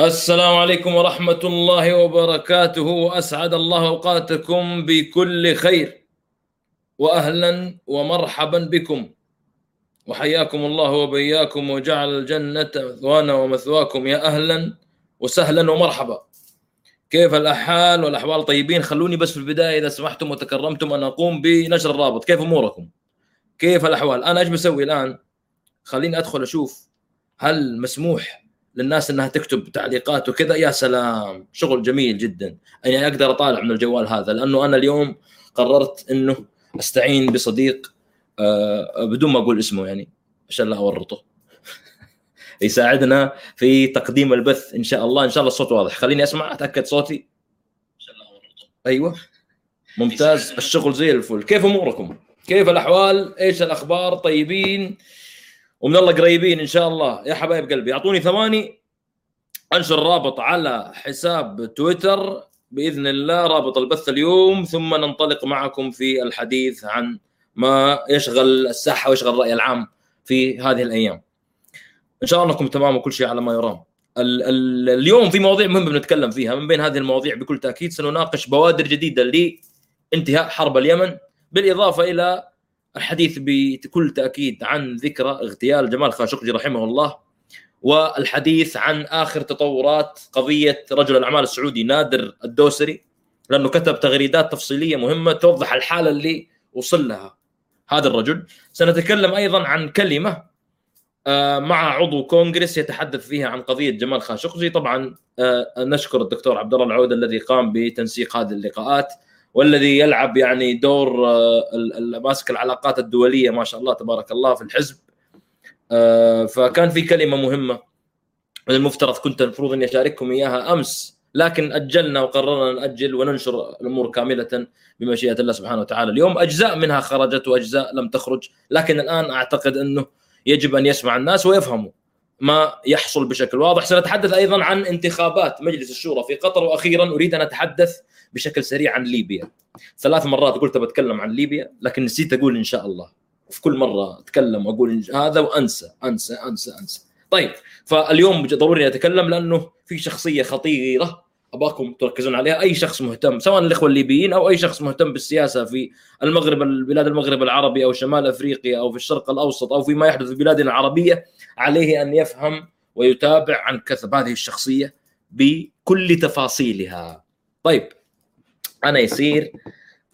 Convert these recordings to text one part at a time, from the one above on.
السلام عليكم ورحمة الله وبركاته وأسعد الله أوقاتكم بكل خير وأهلا ومرحبا بكم. وحياكم الله وبياكم وجعل الجنة مثوانا ومثواكم. يا أهلا وسهلا ومرحبا. كيف الأحال والأحوال؟ طيبين خلوني بس في البداية إذا سمحتم وتكرمتم أن أقوم بنشر الرابط. كيف أموركم؟ كيف الأحوال؟ أنا إيش بسوي الآن؟ خليني أدخل أشوف هل مسموح للناس إنها تكتب تعليقات وكذا يا سلام شغل جميل جدا. يعني أقدر أطالع من الجوال هذا لأنه أنا اليوم قررت إنه أستعين بصديق آه، بدون ما أقول اسمه يعني عشان لا أورطه. يساعدنا في تقديم البث إن شاء الله. إن شاء الله الصوت واضح. خليني أسمع أتأكد صوتي. أيوه. ممتاز. الشغل زي الفل. كيف أموركم؟ كيف الأحوال؟ إيش الأخبار؟ طيبين؟ ومن الله قريبين إن شاء الله يا حبايب قلبي أعطوني ثواني أنشر رابط على حساب تويتر بإذن الله رابط البث اليوم ثم ننطلق معكم في الحديث عن ما يشغل الساحة ويشغل الرأي العام في هذه الأيام. إن شاء الله أنكم تمام وكل شيء على ما يرام. ال- ال- اليوم في مواضيع مهمة بنتكلم فيها من بين هذه المواضيع بكل تأكيد سنناقش بوادر جديدة لانتهاء حرب اليمن بالإضافة إلى الحديث بكل تأكيد عن ذكرى اغتيال جمال خاشقجي رحمه الله والحديث عن آخر تطورات قضية رجل الأعمال السعودي نادر الدوسري لأنه كتب تغريدات تفصيلية مهمة توضح الحالة اللي وصل لها هذا الرجل. سنتكلم أيضا عن كلمة آه، مع عضو كونغرس يتحدث فيها عن قضية جمال خاشقجي طبعا آه، نشكر الدكتور عبد الله العوده الذي قام بتنسيق هذه اللقاءات. والذي يلعب يعني دور آه، ماسك العلاقات الدولية ما شاء الله تبارك الله في الحزب. آه، فكان في كلمة مهمة المفترض كنت المفروض اني اشارككم إياها أمس لكن أجلنا وقررنا نأجل وننشر الأمور كاملة بمشيئة الله سبحانه وتعالى. اليوم أجزاء منها خرجت وأجزاء لم تخرج لكن الآن أعتقد أنه يجب أن يسمع الناس ويفهموا ما يحصل بشكل واضح. سنتحدث أيضا عن انتخابات مجلس الشورى في قطر وأخيرا أريد أن أتحدث بشكل سريع عن ليبيا. ثلاث مرات قلت بتكلم عن ليبيا لكن نسيت أقول إن شاء الله. في كل مرة أتكلم وأقول هذا وأنسى أنسى أنسى أنسى. طيب فاليوم ضروري أتكلم لأنه في شخصية خطيرة أباكم تركزون عليها. أي شخص مهتم سواء الإخوة الليبيين أو أي شخص مهتم بالسياسة في المغرب بلاد المغرب العربي أو شمال أفريقيا أو في الشرق الأوسط أو فيما يحدث في بلادنا العربية عليه أن يفهم ويتابع عن كثب هذه الشخصية بكل تفاصيلها. طيب أنا يصير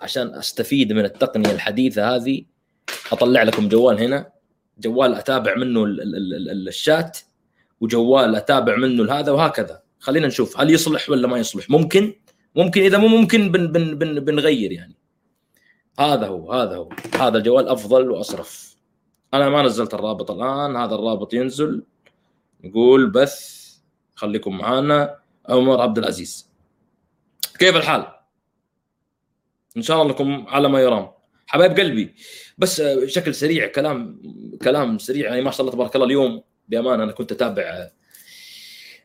عشان أستفيد من التقنية الحديثة هذه أطلع لكم جوال هنا. جوال أتابع منه ال- ال- ال- ال- الشات وجوال أتابع منه هذا وهكذا. خلينا نشوف هل يصلح ولا ما يصلح؟ ممكن؟ ممكن إذا مو ممكن بن بن بن بنغير يعني. هذا هو هذا هو. هذا الجوال أفضل وأصرف. أنا ما نزلت الرابط الآن هذا الرابط ينزل. نقول بث. خليكم معانا. عمر عبد العزيز. كيف الحال؟ إن شاء الله لكم على ما يرام. حبايب قلبي بس آه، بشكل سريع كلام كلام سريع يعني ما شاء الله تبارك الله اليوم بأمانة أنا كنت أتابع آه،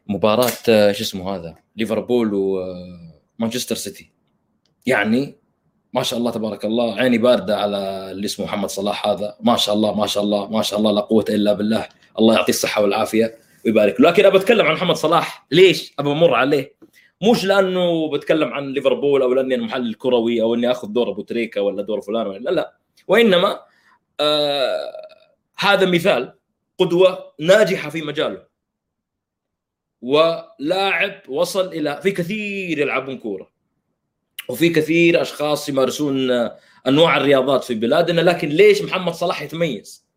مباراة آه، شو اسمه هذا؟ ليفربول ومانشستر سيتي. يعني ما شاء الله تبارك الله عيني باردة على اللي اسمه محمد صلاح هذا. ما شاء الله ما شاء الله ما شاء الله لا قوة إلا بالله. الله يعطيه الصحة والعافية ويبارك. لكن ابى أتكلم عن محمد صلاح. ليش؟ ابى أمر عليه. مش لأنه بتكلم عن ليفربول أو لأني أنا محلل كروي أو إني آخذ دور أبو تريكة ولا دور فلان ولا لا لا. وإنما آه هذا مثال قدوة ناجحة في مجاله. ولاعب وصل إلى في كثير يلعبون كورة. وفي كثير أشخاص يمارسون آه، أنواع الرياضات في بلادنا لكن ليش محمد صلاح يتميز؟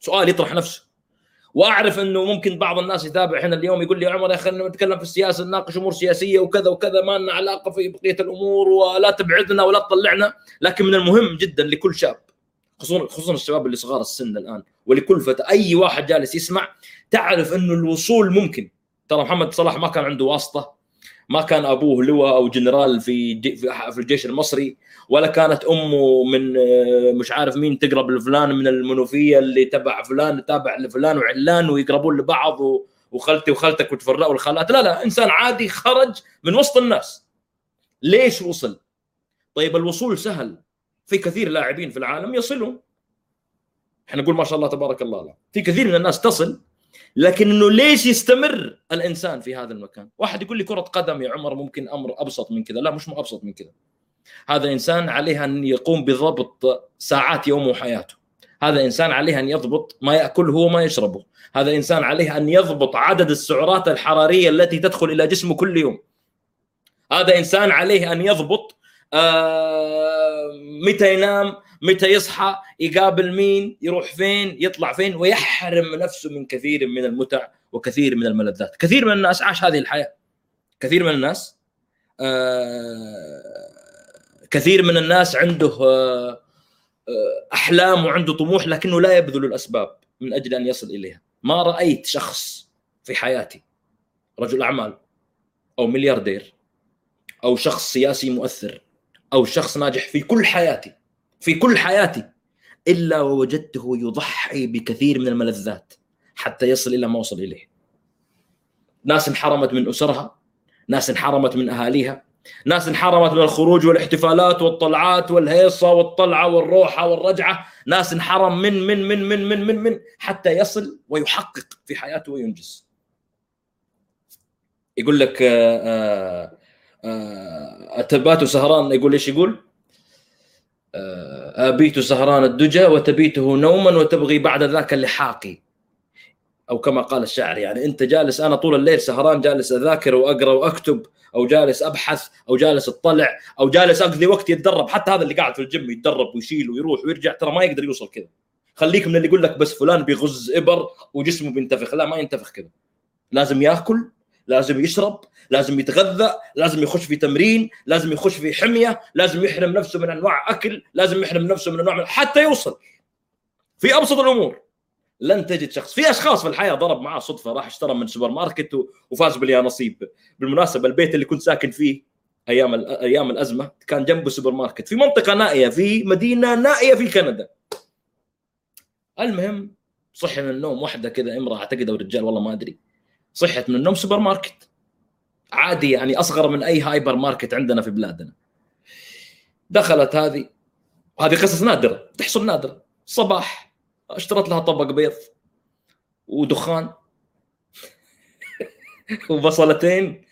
سؤال يطرح نفسه. وأعرف إنه ممكن بعض الناس يتابع هنا اليوم يقول لي يا عمر يا أخي نتكلم في السياسة نناقش أمور سياسية وكذا وكذا ما لنا علاقة في بقية الأمور ولا تبعدنا ولا تطلعنا لكن من المهم جدا لكل شاب خصوصا خصوصا الشباب اللي صغار السن الآن ولكل فتى أي واحد جالس يسمع تعرف إنه الوصول ممكن. ترى محمد صلاح ما كان عنده واسطة ما كان أبوه لواء أو جنرال في في الجيش المصري ولا كانت أمه من آه، مش عارف مين تقرب لفلان من المنوفية اللي تبع فلان تابع لفلان وعلان ويقربون لبعض و- وخالتي وخالتك وتفرقوا الخالات لا لا إنسان عادي خرج من وسط الناس. ليش وصل؟ طيب الوصول سهل. في كثير لاعبين في العالم يصلون. إحنا نقول ما شاء الله تبارك الله لا. في كثير من الناس تصل. لكن إنه ليش يستمر الإنسان في هذا المكان؟ واحد يقول لي كرة قدم يا عمر ممكن أمر أبسط من كذا، لا مش أبسط من كذا. هذا إنسان عليه أن يقوم بضبط ساعات يومه وحياته. هذا إنسان عليه أن يضبط ما يأكله وما يشربه. هذا إنسان عليه أن يضبط عدد السعرات الحرارية التي تدخل إلى جسمه كل يوم. هذا إنسان عليه أن يضبط آه متى ينام؟ متى يصحى؟ يقابل مين؟ يروح فين؟ يطلع فين؟ ويحرم نفسه من كثير من المتع وكثير من الملذات. كثير من الناس عاش هذه الحياة. كثير من الناس آه كثير من الناس عنده آه, أحلام وعنده طموح لكنه لا يبذل الأسباب من أجل أن يصل إليها. ما رأيت شخص في حياتي رجل أعمال أو ملياردير أو شخص سياسي مؤثر أو شخص ناجح في كل حياتي في كل حياتي إلا ووجدته يضحي بكثير من الملذات حتى يصل إلى ما وصل إليه. ناس انحرمت من أسرها، ناس انحرمت من أهاليها، ناس انحرمت من الخروج والاحتفالات والطلعات والهيصة والطلعة والروحة والرجعة، ناس انحرم من من من من من من, من حتى يصل ويحقق في حياته وينجز. يقول لك آآ آآ آآ تبات سهران يقول إيش يقول؟ أبيت سهران الدجى وتبيته نوما وتبغي بعد ذاك اللحاقي. أو كما قال الشاعر يعني أنت جالس أنا طول الليل سهران جالس أذاكر وأقرأ وأكتب أو جالس أبحث أو جالس أطلع أو جالس أقضي وقت يتدرب حتى هذا اللي قاعد في الجيم يتدرب ويشيل ويروح ويرجع ترى ما يقدر يوصل كذا. خليك من اللي يقول لك بس فلان بيغز إبر وجسمه بينتفخ. لا ما ينتفخ كذا. لازم يأكل لازم يشرب لازم يتغذى لازم يخش في تمرين لازم يخش في حمية لازم يحرم نفسه من أنواع أكل لازم يحرم نفسه من أنواع من حتى يوصل. في أبسط الأمور لن تجد شخص في أشخاص في الحياة ضرب معاه صدفة راح اشترى من سوبر ماركت وفاز باليانصيب بالمناسبة البيت اللي كنت ساكن فيه أيام أيام الأزمة كان جنبه سوبر ماركت في منطقة نائية في مدينة نائية في كندا. المهم صحي من النوم واحدة كذا امرأة اعتقد أو رجال والله ما أدري. صحت من النوم سوبر ماركت عادي يعني أصغر من أي هايبر ماركت عندنا في بلادنا. دخلت هذه وهذه قصص نادرة تحصل نادرة. صباح اشترت لها طبق بيض ودخان وبصلتين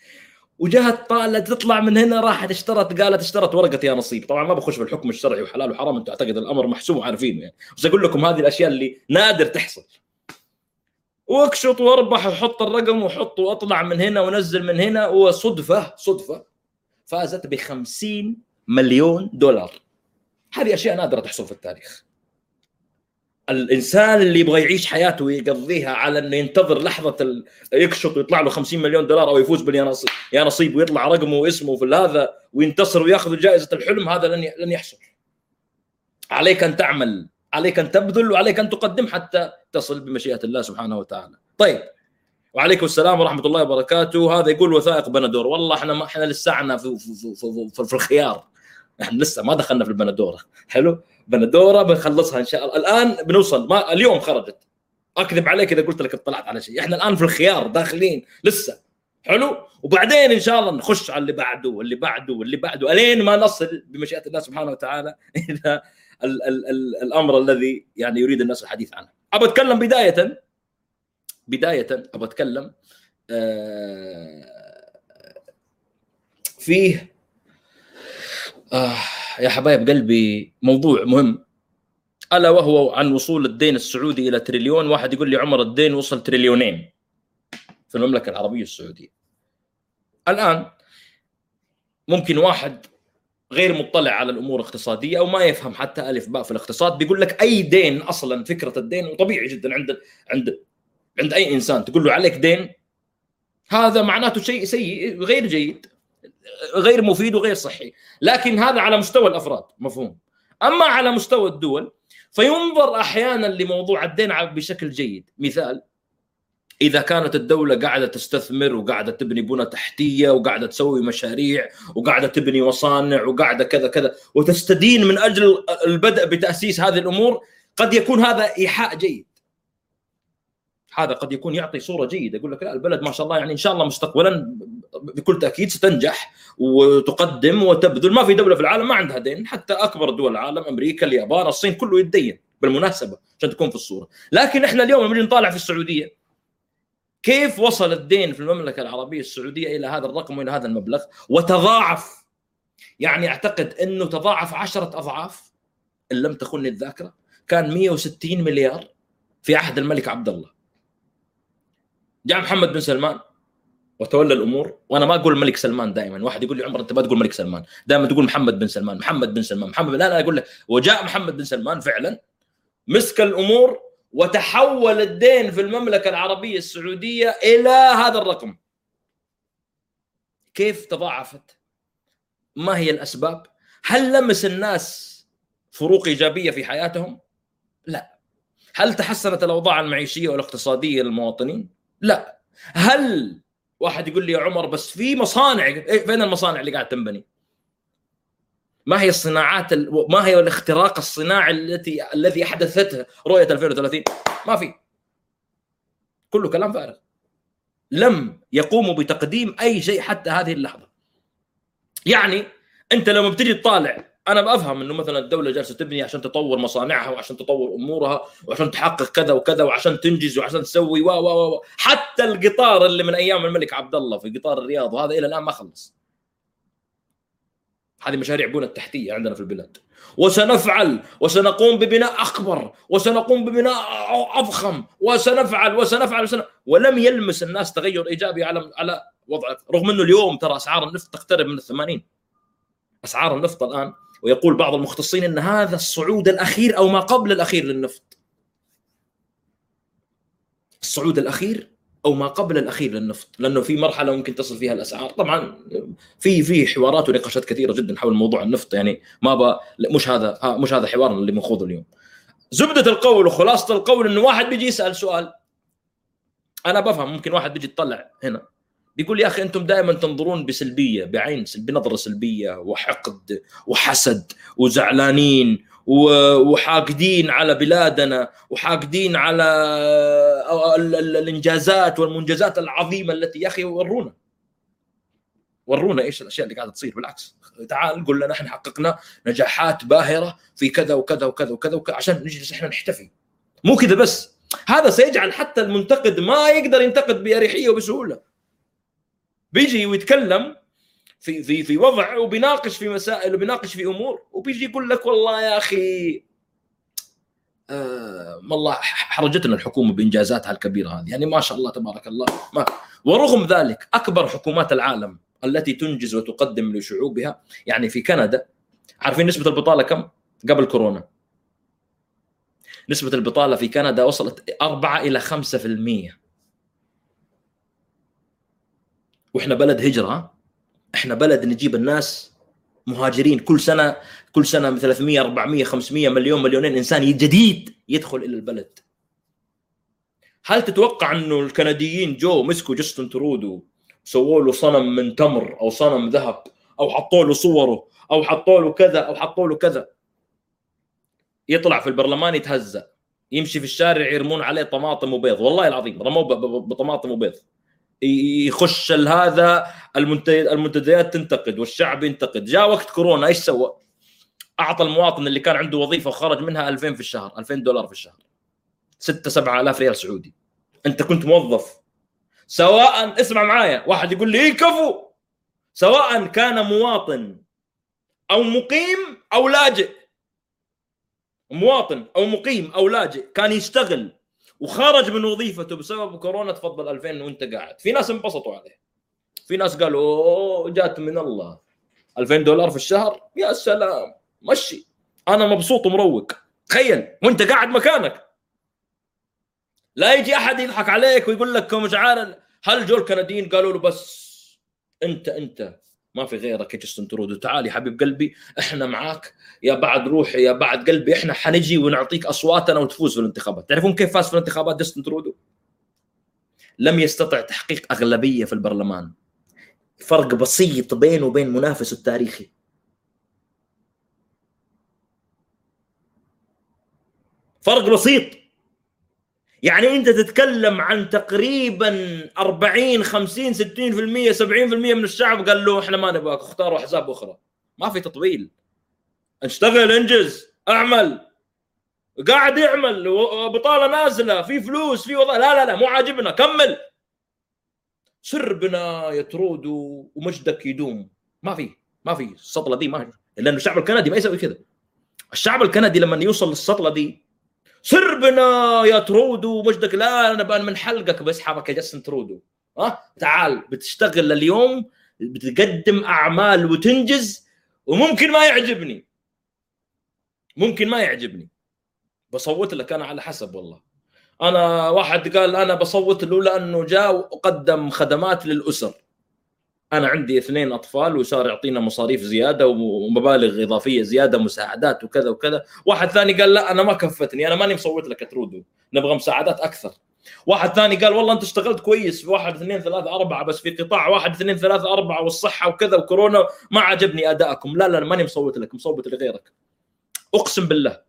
وجهت طالت تطلع من هنا راحت اشترت قالت اشترت ورقة يا نصيب. طبعا ما بخش في الحكم الشرعي وحلال وحرام انت أعتقد الأمر محسوب وعارفينه يعني. بس أقول لكم هذه الأشياء اللي نادر تحصل. واكشط واربح وحط الرقم وحط واطلع من هنا ونزل من هنا. وصدفه صدفة فازت ب 50 مليون دولار. هذه أشياء نادرة تحصل في التاريخ. الإنسان اللي يبغى يعيش حياته ويقضيها على إنه ينتظر لحظة يكشط ويطلع له 50 مليون دولار أو يفوز باليا نصيب يا نصيب ويطلع رقمه واسمه في هذا وينتصر وياخذ جائزة الحلم هذا لن لن يحصل. عليك أن تعمل عليك أن تبذل وعليك أن تقدم حتى تصل بمشيئة الله سبحانه وتعالى. طيب وعليكم السلام ورحمة الله وبركاته. هذا يقول وثائق بندور والله إحنا ما إحنا لسه في, في, في, في, في الخيار. إحنا لسه ما دخلنا في البندوره حلو؟ بندوره بنخلصها إن شاء الله. الآن بنوصل. ما اليوم خرجت. أكذب عليك إذا قلت لك اطلعت على شيء. إحنا الآن في الخيار داخلين لسه. حلو؟ وبعدين إن شاء الله نخش على اللي بعده واللي بعده واللي بعده ألين ما نصل بمشيئة الله سبحانه وتعالى. إلى ال ال ال الأمر الذي يعني يريد الناس الحديث عنه. ابى أتكلم بداية بداية ابى أتكلم آه، فيه آه يا حبايب قلبي موضوع مهم. ألا وهو عن وصول الدين السعودي إلى تريليون. واحد يقول لي عمر الدين وصل تريليونين في المملكة العربية السعودية. الآن ممكن واحد غير مطلع على الأمور الاقتصادية أو ما يفهم حتى ألف باء في الاقتصاد بيقول لك أي دين أصلا فكرة الدين وطبيعي جدا عند عند عند أي إنسان تقول له عليك دين هذا معناته شيء سيء غير جيد غير مفيد وغير صحي لكن هذا على مستوى الأفراد مفهوم؟ أما على مستوى الدول فينظر أحيانا لموضوع الدين بشكل جيد. مثال إذا كانت الدولة قاعدة تستثمر وقاعدة تبني بنى تحتية وقاعدة تسوي مشاريع وقاعدة تبني مصانع وقاعدة كذا كذا وتستدين من أجل البدء بتأسيس هذه الأمور قد يكون هذا إيحاء جيد. هذا قد يكون يعطي صورة جيدة يقول لك لا البلد ما شاء الله يعني إن شاء الله مستقبلا بكل تأكيد ستنجح وتقدم وتبذل. ما في دولة في العالم ما عندها دين حتى أكبر دول العالم أمريكا اليابان الصين كله يتدين بالمناسبة عشان تكون في الصورة. لكن إحنا اليوم لما نطالع في السعودية. كيف وصل الدين في المملكة العربية السعودية إلى هذا الرقم وإلى هذا المبلغ؟ وتضاعف. يعني أعتقد إنه تضاعف عشرة أضعاف إن لم تخني الذاكره كان 160 مليار في عهد الملك عبد الله جاء محمد بن سلمان وتولى الأمور. وأنا ما أقول الملك سلمان دائما. واحد يقول لي عمر أنت ما تقول ملك سلمان. دائما تقول محمد بن سلمان محمد بن سلمان محمد لا لا أقول له وجاء محمد بن سلمان فعلا مسك الأمور وتحول الدين في المملكة العربية السعودية إلى هذا الرقم. كيف تضاعفت؟ ما هي الأسباب؟ هل لمس الناس فروق إيجابية في حياتهم؟ لا. هل تحسنت الأوضاع المعيشية والاقتصادية للمواطنين؟ لا. هل واحد يقول لي يا عمر بس في مصانع إيه، فين المصانع اللي قاعد تنبني؟ ما هي الصناعات ما هي الاختراق الصناعي التي الذي احدثته رؤية 2030 ما في. كله كلام فارغ. لم يقوموا بتقديم أي شيء حتى هذه اللحظة. يعني أنت لما بتجي تطالع أنا بفهم إنه مثلا الدولة جالسة تبني عشان تطور مصانعها وعشان تطور أمورها وعشان تحقق كذا وكذا وعشان تنجز وعشان تسوي و و و. حتى القطار اللي من أيام الملك عبد الله في قطار الرياض وهذا إلى الآن ما خلص. هذه مشاريع بنى التحتية عندنا في البلاد وسنفعل وسنقوم ببناء أكبر وسنقوم ببناء أضخم وسنفعل وسنفعل وسن... ولم يلمس الناس تغير إيجابي على على وضع رغم إنه اليوم ترى أسعار النفط تقترب من الثمانين. أسعار النفط الآن ويقول بعض المختصين إن هذا الصعود الأخير أو ما قبل الأخير للنفط. الصعود الأخير أو ما قبل الأخير للنفط لأنه في مرحلة ممكن تصل فيها الأسعار. طبعا في في حوارات ونقاشات كثيرة جدا حول موضوع النفط يعني ما ب... مش هذا مش هذا حوارنا اللي بنخوضه اليوم. زبدة القول وخلاصة القول إنه واحد بيجي يسأل سؤال. أنا بفهم ممكن واحد بيجي يطلع هنا بيقول يا أخي أنتم دائما تنظرون بسلبية بعين بنظرة سلبية وحقد وحسد وزعلانين وحاقدين على بلادنا وحاقدين على الإنجازات والمنجزات العظيمة التي يا أخي ورونا. ورونا إيش الأشياء اللي قاعدة تصير؟ بالعكس. تعال قول لنا إحنا حققنا نجاحات باهرة في كذا وكذا وكذا وكذا, وكذا عشان نجلس إحنا نحتفي. مو كذا بس. هذا سيجعل حتى المنتقد ما يقدر ينتقد بأريحية وبسهولة. بيجي ويتكلم في في في وضع وبيناقش في مسائل وبيناقش في أمور وبيجي يقول لك والله يا أخي آه والله حرجتنا الحكومة بإنجازاتها الكبيرة هذه. يعني ما شاء الله تبارك الله. ما ورغم ذلك أكبر حكومات العالم التي تنجز وتقدم لشعوبها يعني في كندا عارفين نسبة البطالة كم؟ قبل كورونا. نسبة البطالة في كندا وصلت 4 إلى 5% وإحنا بلد هجرة إحنا بلد نجيب الناس مهاجرين. كل سنة كل سنة 300 400 500 مليون مليونين إنسان جديد يدخل إلى البلد. هل تتوقع إنه الكنديين جو مسكوا جاستن ترودو سووا له صنم من تمر أو صنم ذهب أو حطوا له صوره أو حطوا له كذا أو حطوا له كذا؟ يطلع في البرلمان يتهزأ يمشي في الشارع يرمون عليه طماطم وبيض. والله العظيم رموه بطماطم وبيض. يخش هذا المنتديات تنتقد والشعب ينتقد. جاء وقت كورونا إيش سوى؟ أعطى المواطن اللي كان عنده وظيفة وخرج منها 2000 في الشهر 2000 دولار في الشهر. 6 7000 ريال سعودي. أنت كنت موظف. سواء اسمع معايا واحد يقول لي إيه كفو سواء كان مواطن أو مقيم أو لاجئ. مواطن أو مقيم أو لاجئ كان يشتغل وخرج من وظيفته بسبب كورونا تفضل 2000 وانت قاعد. في ناس انبسطوا عليه. في ناس قالوا أوه جات من الله. 2000 دولار في الشهر؟ يا سلام. مشي. أنا مبسوط ومروق. تخيل وانت قاعد مكانك. لا يجي أحد يضحك عليك ويقول لك مش عارف. هل جو الكنديين قالوا له بس أنت أنت ما في غيرك يا جاستن ترودو. تعال يا حبيب قلبي إحنا معاك. يا بعد روحي يا بعد قلبي إحنا حنجي ونعطيك أصواتنا وتفوز في الانتخابات. تعرفون كيف فاز في الانتخابات جاستن ترودو؟ لم يستطع تحقيق أغلبية في البرلمان. فرق بسيط بينه وبين منافسه التاريخي. فرق بسيط. يعني انت تتكلم عن تقريبا 40 50 60% 70% من الشعب قال له إحنا ما نبغاك اختاروا احزاب أخرى. ما في تطويل. اشتغل انجز اعمل. قاعد يعمل بطاله نازلة في فلوس في وضع لا لا لا مو عاجبنا كمل. سر بنا يا ترودو مجدك يدوم. ما في ما في السطلة دي ما لأنه الشعب الكندي ما يسوي كذا. الشعب الكندي لما يوصل للسطلة دي سر بنا يا ترودو ومجدك لا أنا بأن من حلقك بسحبك يا جاستن ترودو. ها؟ تعال بتشتغل اليوم بتقدم أعمال وتنجز وممكن ما يعجبني. ممكن ما يعجبني. بصوت لك أنا على حسب والله. أنا واحد قال أنا بصوت له لأنه جاء وقدم خدمات للأسر. أنا عندي اثنين أطفال وصار يعطينا مصاريف زيادة ومبالغ إضافية زيادة مساعدات وكذا وكذا. واحد ثاني قال لا أنا ما كفتني أنا ماني مصوت لك ترودو. نبغى مساعدات أكثر. واحد ثاني قال والله أنت اشتغلت كويس في واحد اثنين ثلاثة أربعة بس في قطاع واحد اثنين ثلاثة أربعة والصحة وكذا وكورونا. ما عجبني أدائكم. لا لا ماني مصوت لك مصوت لغيرك. أقسم بالله.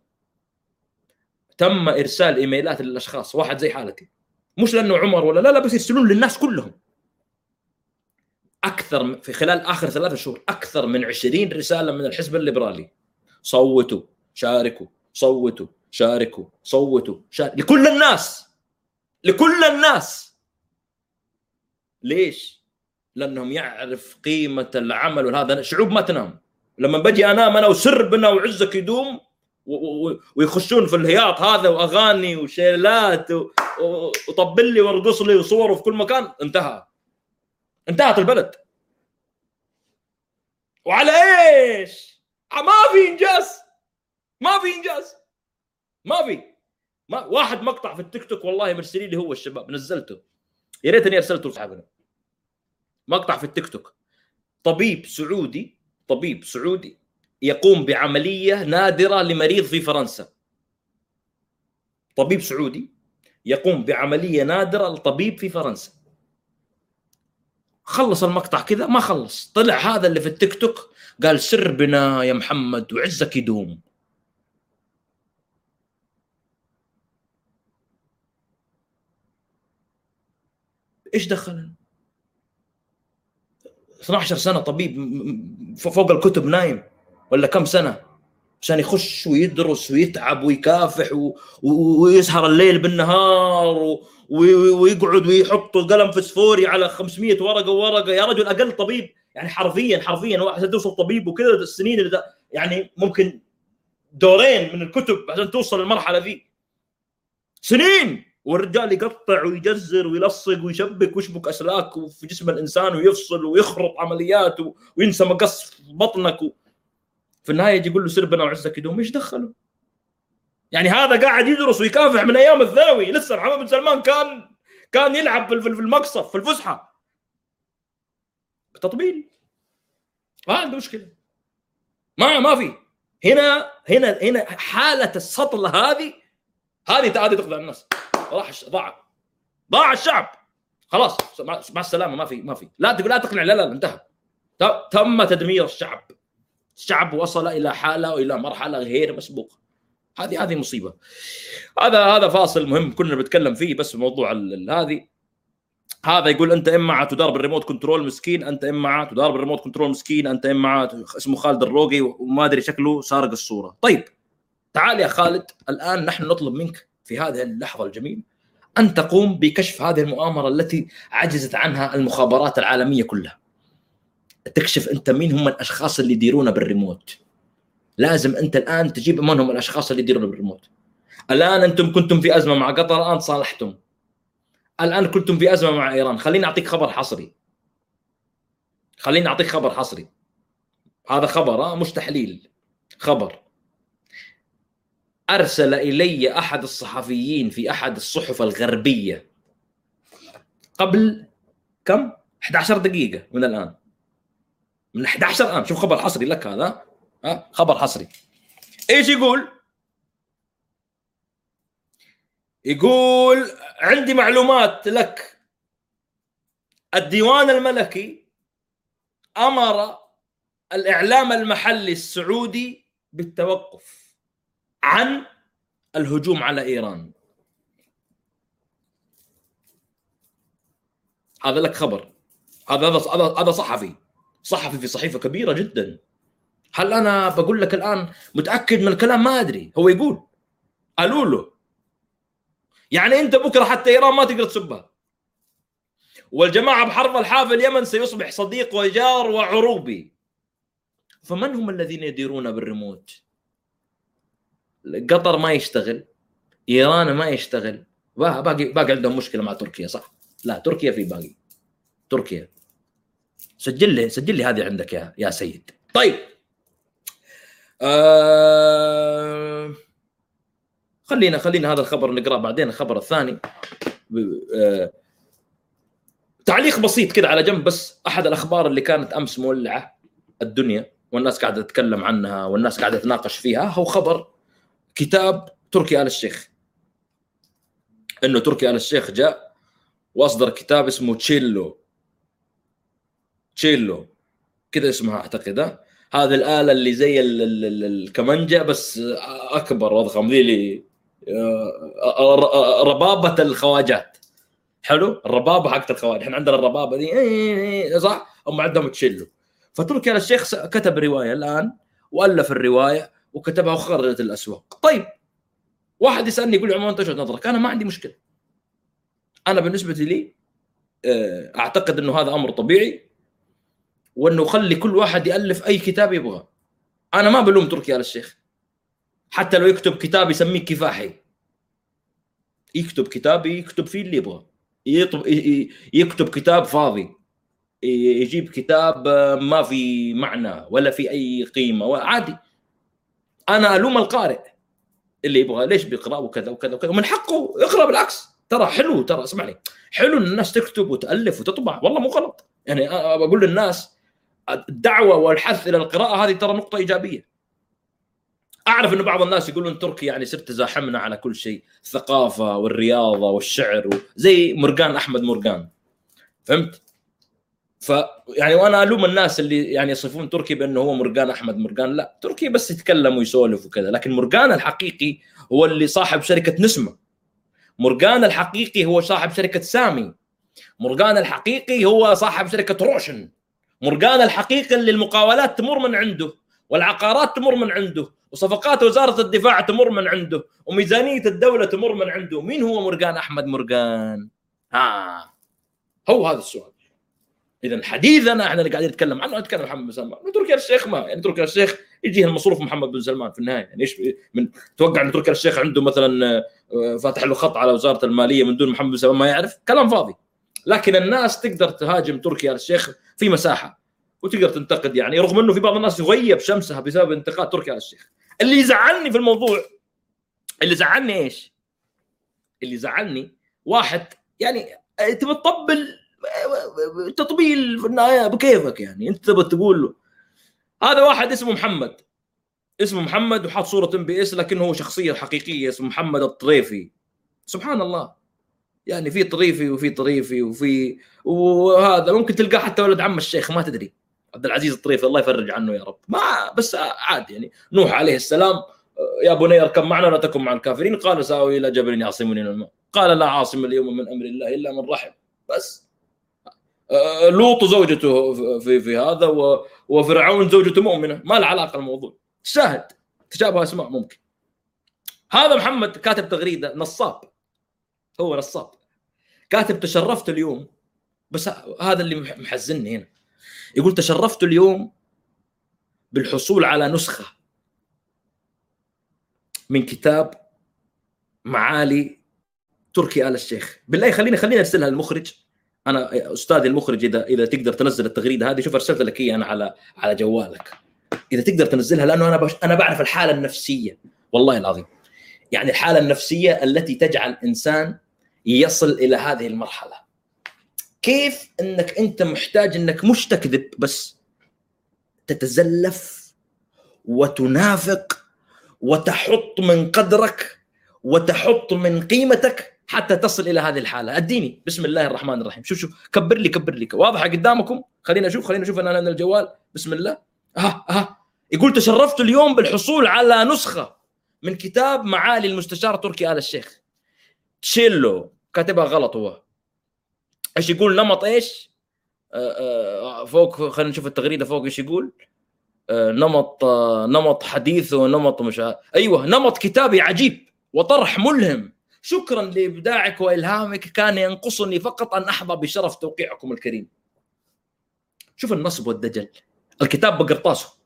تم إرسال إيميلات للأشخاص واحد زي حالتي. مش لأنه عمر ولا لا لا بس يرسلون للناس كلهم. أكثر في خلال آخر ثلاثة شهور أكثر من 20 رسالة من الحزب الليبرالي. صوتوا شاركوا صوتوا شاركوا صوتوا شاركوا. لكل الناس لكل الناس. ليش؟ لأنهم يعرف قيمة العمل وهذا. شعوب ما تنام. لما بجي انام أنا وسربنا وعزك يدوم ويخشون في الهياط هذا وأغاني وشيلات وطبل لي وارقص لي وصور في كل مكان انتهى. انتهت البلد. وعلى إيش؟ ما في إنجاز. ما في إنجاز. ما في. ما واحد مقطع في التيك توك والله مرسلين لي هو الشباب نزلته. يا ريتني أرسلته لصاحبنا. مقطع في التيك توك. طبيب سعودي طبيب سعودي يقوم بعملية نادرة لمريض في فرنسا. طبيب سعودي يقوم بعملية نادرة لطبيب في فرنسا. خلص المقطع كذا ما خلص. طلع هذا اللي في التيك توك قال سر بنا يا محمد وعزك يدوم. إيش دخلنا؟ 12 سنة طبيب فوق الكتب نايم ولا كم سنة؟ عشان يخش ويدرس ويتعب ويكافح و... ويسهر الليل بالنهار و... ويقعد ويحط قلم فسفوري على 500 ورقة ورقة. يا رجل أقل طبيب. يعني حرفيا حرفيا واحد توصل طبيب وكذا السنين اللي يعني ممكن دورين من الكتب عشان توصل للمرحلة ذي سنين! والرجال يقطع ويجزر ويلصق ويشبك ويشبك أسلاك في جسم الإنسان ويفصل ويخرط عمليات وينسى مقص بطنك و... في النهاية يجي يقول له سر بنا وعزك يدوم إيش دخله؟ يعني هذا قاعد يدرس ويكافح من أيام الثانوي لسه محمد بن سلمان كان كان يلعب في المقصف في الفسحة. تطبيل ما عنده مشكلة. ما ما في. هنا هنا هنا حالة السطله هذه هذه هذه تخدع الناس راح ضاع. ضاع الشعب. خلاص مع السلامة ما في ما في. لا تقول لا تقنع لا لا انتهى. تم تدمير الشعب. الشعب وصل إلى حالة وإلى مرحلة غير مسبوقة. هذه هذه مصيبة. هذا هذا فاصل مهم كنا بنتكلم فيه بس موضوع هذه. هذا يقول أنت إما تدار بال remote control مسكين أنت إما تدار بال remote control مسكين أنت إما اسمه خالد الروقي وما أدري شكله سارق الصورة. طيب تعال يا خالد الآن نحن نطلب منك في هذه اللحظة الجميلة أن تقوم بكشف هذه المؤامرة التي عجزت عنها المخابرات العالمية كلها. تكشف أنت مين هم الأشخاص اللي يديرون بالريموت. لازم أنت الآن تجيب من هم الأشخاص اللي يديرون بالريموت. الآن أنتم كنتم في أزمة مع قطر الآن صالحتم. الآن كنتم في أزمة مع إيران. خليني أعطيك خبر حصري. خليني أعطيك خبر حصري. هذا خبر مش تحليل. خبر. أرسل إلي أحد الصحفيين في أحد الصحف الغربية. قبل كم؟ 11 دقيقة من الآن. من 11 الان شوف خبر حصري لك هذا. ها؟ خبر حصري. إيش يقول؟ يقول عندي معلومات لك. الديوان الملكي أمر الإعلام المحلي السعودي بالتوقف عن الهجوم على إيران. هذا لك خبر. هذا هذا هذا صحفي. صحفي في صحيفة كبيرة جدا. هل أنا بقول لك الآن متأكد من الكلام؟ ما أدري. هو يقول. قالوا له. يعني أنت بكرة حتى إيران ما تقدر تسبها. والجماعة بحرب الحافل اليمن سيصبح صديق وجار وعروبي. فمن هم الذين يديرون بالريموت؟ قطر ما يشتغل. إيران ما يشتغل. باقي باقي عندهم مشكلة مع تركيا صح؟ لا تركيا في باقي. تركيا. سجل لي سجل لي هذه عندك يا يا سيد. طيب. آه... خلينا خلينا هذا الخبر نقراه بعدين الخبر الثاني. آه... تعليق بسيط كذا على جنب بس أحد الأخبار اللي كانت أمس مولعة الدنيا والناس قاعدة تتكلم عنها والناس قاعدة تناقش فيها هو خبر كتاب تركي آل الشيخ. إنه تركي آل الشيخ جاء وأصدر كتاب اسمه تشيلو. تشيلو. كذا اسمها أعتقد هذه الآلة اللي زي الكمنجه بس أكبر واضخم ذي اللي آه، ربابة الخواجات. حلو؟ الربابة حقت الخواجات. إحنا عندنا الربابة دي إيه، صح؟ هم عندهم تشيلو. فتركي ال الشيخ كتب رواية الآن وألف الرواية وكتبها وخرجت الأسواق. طيب واحد يسألني يقول لي عمر أنت وجهة نظرك؟ أنا ما عندي مشكلة. أنا بالنسبة لي آه، أعتقد إنه هذا أمر طبيعي وانه خلي كل واحد يألف أي كتاب يبغى. أنا ما بلوم تركي آل الشيخ. حتى لو يكتب كتاب يسميه كفاحي. يكتب كتاب يكتب فيه اللي يبغى. يكتب كتاب فاضي. يجيب كتاب ما في معنى ولا في أي قيمة عادي. أنا ألوم القارئ. اللي يبغى ليش بيقرأ وكذا وكذا وكذا. من حقه يقرأ بالعكس. ترى حلو ترى اسمعني. حلو إن الناس تكتب وتألف وتطبع. والله مو غلط. يعني بقول للناس الدعوة والحث إلى القراءة هذه ترى نقطة إيجابية. أعرف إنه بعض الناس يقولون تركي يعني صرت زاحمنا على كل شيء الثقافة والرياضة والشعر زي مرقان أحمد مرقان فهمت؟ ف يعني وأنا ألوم الناس اللي يعني يصفون تركي بأنه هو مرقان أحمد مرقان لا تركي بس يتكلم ويسولف وكذا لكن مرقان الحقيقي هو اللي صاحب شركة نسمة. مرقان الحقيقي هو صاحب شركة سامي. مرقان الحقيقي هو صاحب شركة روشن. مرقان الحقيقي اللي المقاولات تمر من عنده والعقارات تمر من عنده وصفقات وزارة الدفاع تمر من عنده وميزانية الدولة تمر من عنده. مين هو مرقان أحمد مرقان؟ ها هو هذا السؤال. اذا حديثنا إحنا اللي قاعدين نتكلم عنه نتكلم محمد بن سلمان تركي الشيخ ما يعني تركي الشيخ يجيه المصروف محمد بن سلمان في النهاية. يعني إيش من توقع ان تركي الشيخ عنده مثلا آه، فاتح له خط على وزارة المالية من دون محمد بن سلمان؟ ما يعرف. كلام فاضي. لكن الناس تقدر تهاجم تركي الشيخ في مساحة. وتقدر تنتقد يعني رغم إنه في بعض الناس يغيب شمسها بسبب انتقاد تركي الشيخ. اللي يزعلني في الموضوع اللي زعلني إيش؟ اللي زعلني واحد يعني تبي تطبل تطبيل في النهاية بكيفك يعني. أنت تبغى تقول له هذا واحد اسمه محمد. اسمه محمد وحاط صورة ام بي إس لكنه هو شخصية حقيقية اسمه محمد الطريفي. سبحان الله. يعني في طريفي وفي طريفي وفي وهذا ممكن تلقاه حتى ولد عم الشيخ ما تدري. عبد العزيز الطريفي الله يفرج عنه يا رب. ما بس عادي يعني نوح عليه السلام يا بني اركب معنا ولا تكن مع الكافرين. قال سآوي إلى جبل يعصمني من الماء. قال لا عاصم اليوم من أمر الله إلا من رحم. بس. آه، لوط زوجته في في هذا وفرعون زوجته مؤمنة. ما له علاقة الموضوع شاهد تشابه أسماء ممكن. هذا محمد كاتب تغريدة نصاب. هو نصاب كاتب تشرفت اليوم بس هذا اللي محزني هنا. يقول تشرفت اليوم بالحصول على نسخة من كتاب معالي تركي آل الشيخ. بالله خليني خليني أرسلها للمخرج. أنا أستاذي المخرج إذا إذا تقدر تنزل التغريدة هذه شوف ارسلت لك اياها أنا على على جوالك. إذا تقدر تنزلها لأنه أنا أنا بعرف الحالة النفسية. والله العظيم. يعني الحالة النفسية التي تجعل إنسان يصل إلى هذه المرحلة. كيف إنك أنت محتاج إنك مش تكذب بس تتزلف وتنافق وتحط من قدرك وتحط من قيمتك حتى تصل إلى هذه الحالة؟ أديني. بسم الله الرحمن الرحيم. شوف شوف. كبر لي كبر لي. واضحه قدامكم؟ خلينا أشوف خلينا أشوف أنا الجوال. بسم الله. ها ها يقول تشرفت اليوم بالحصول على نسخة. من كتاب معالي المستشار تركي آل الشيخ. تشيلو كاتبها غلط هو. إيش يقول؟ نمط إيش؟ آه، آه، فوق خلينا نشوف التغريدة فوق إيش يقول. آه، نمط نمط حديث ونمط مش أيوه نمط كتابي عجيب وطرح ملهم. شكرا لإبداعك وإلهامك. كان ينقصني فقط أن أحظى بشرف توقيعكم الكريم. شوف النصب والدجل. الكتاب بقرطاسه.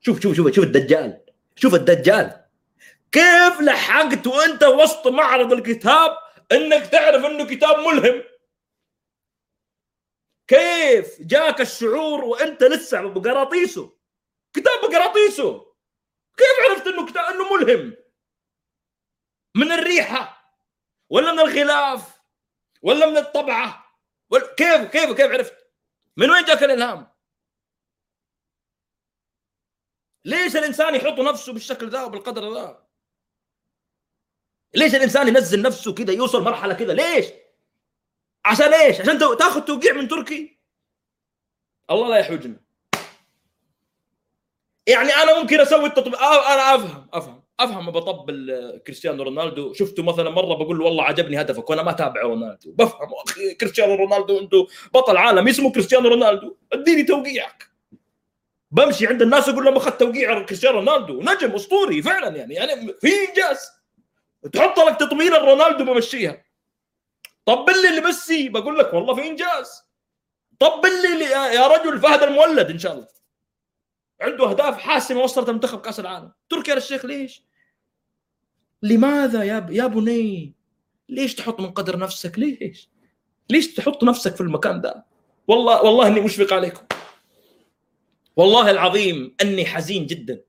شوف شوف شوف شوف الدجال. شوف الدجال. كيف لحقت وانت وسط معرض الكتاب انك تعرف انه كتاب ملهم؟ كيف جاك الشعور وانت لسه بقراطيسه؟ كتاب بقراطيسه. كيف عرفت إنه كتاب إنه ملهم؟ من الريحة ولا من الغلاف ولا من الطبعة؟ ولا كيف كيف كيف عرفت؟ من وين جاك الإلهام؟ ليش الإنسان يحط نفسه بالشكل ذا وبالقدر ذا؟ ليش الإنسان ينزل نفسه كذا يوصل مرحلة كذا ليش؟ عشان إيش؟ عشان تاخذ توقيع من تركي؟ الله لا يحوجنا يعني أنا ممكن أسوي التطبيق أنا أفهم أفهم أفهم بطبل كريستيانو رونالدو. شفته مثلا مرة بقول له والله عجبني هدفك وأنا ما أتابع رونالدو. بفهم أخي كريستيانو رونالدو انت بطل عالم اسمه كريستيانو رونالدو. أديني توقيعك. بمشي عند الناس أقول لهم اخذت توقيع كريستيانو رونالدو. نجم أسطوري فعلا يعني يعني في إنجاز. تحط لك تطبيل رونالدو بمشيها. طبل لي لميسي؟ بقول لك والله في إنجاز. طبل لي يا رجل فهد المولد إن شاء الله. عنده أهداف حاسمة وصلت المنتخب كأس العالم. تركي آل الشيخ ليش؟ لماذا يا ب... يا بني؟ ليش تحط من قدر نفسك؟ ليش؟ ليش تحط نفسك في المكان ده؟ والله والله إني مشفق عليكم. والله العظيم إني حزين جدا.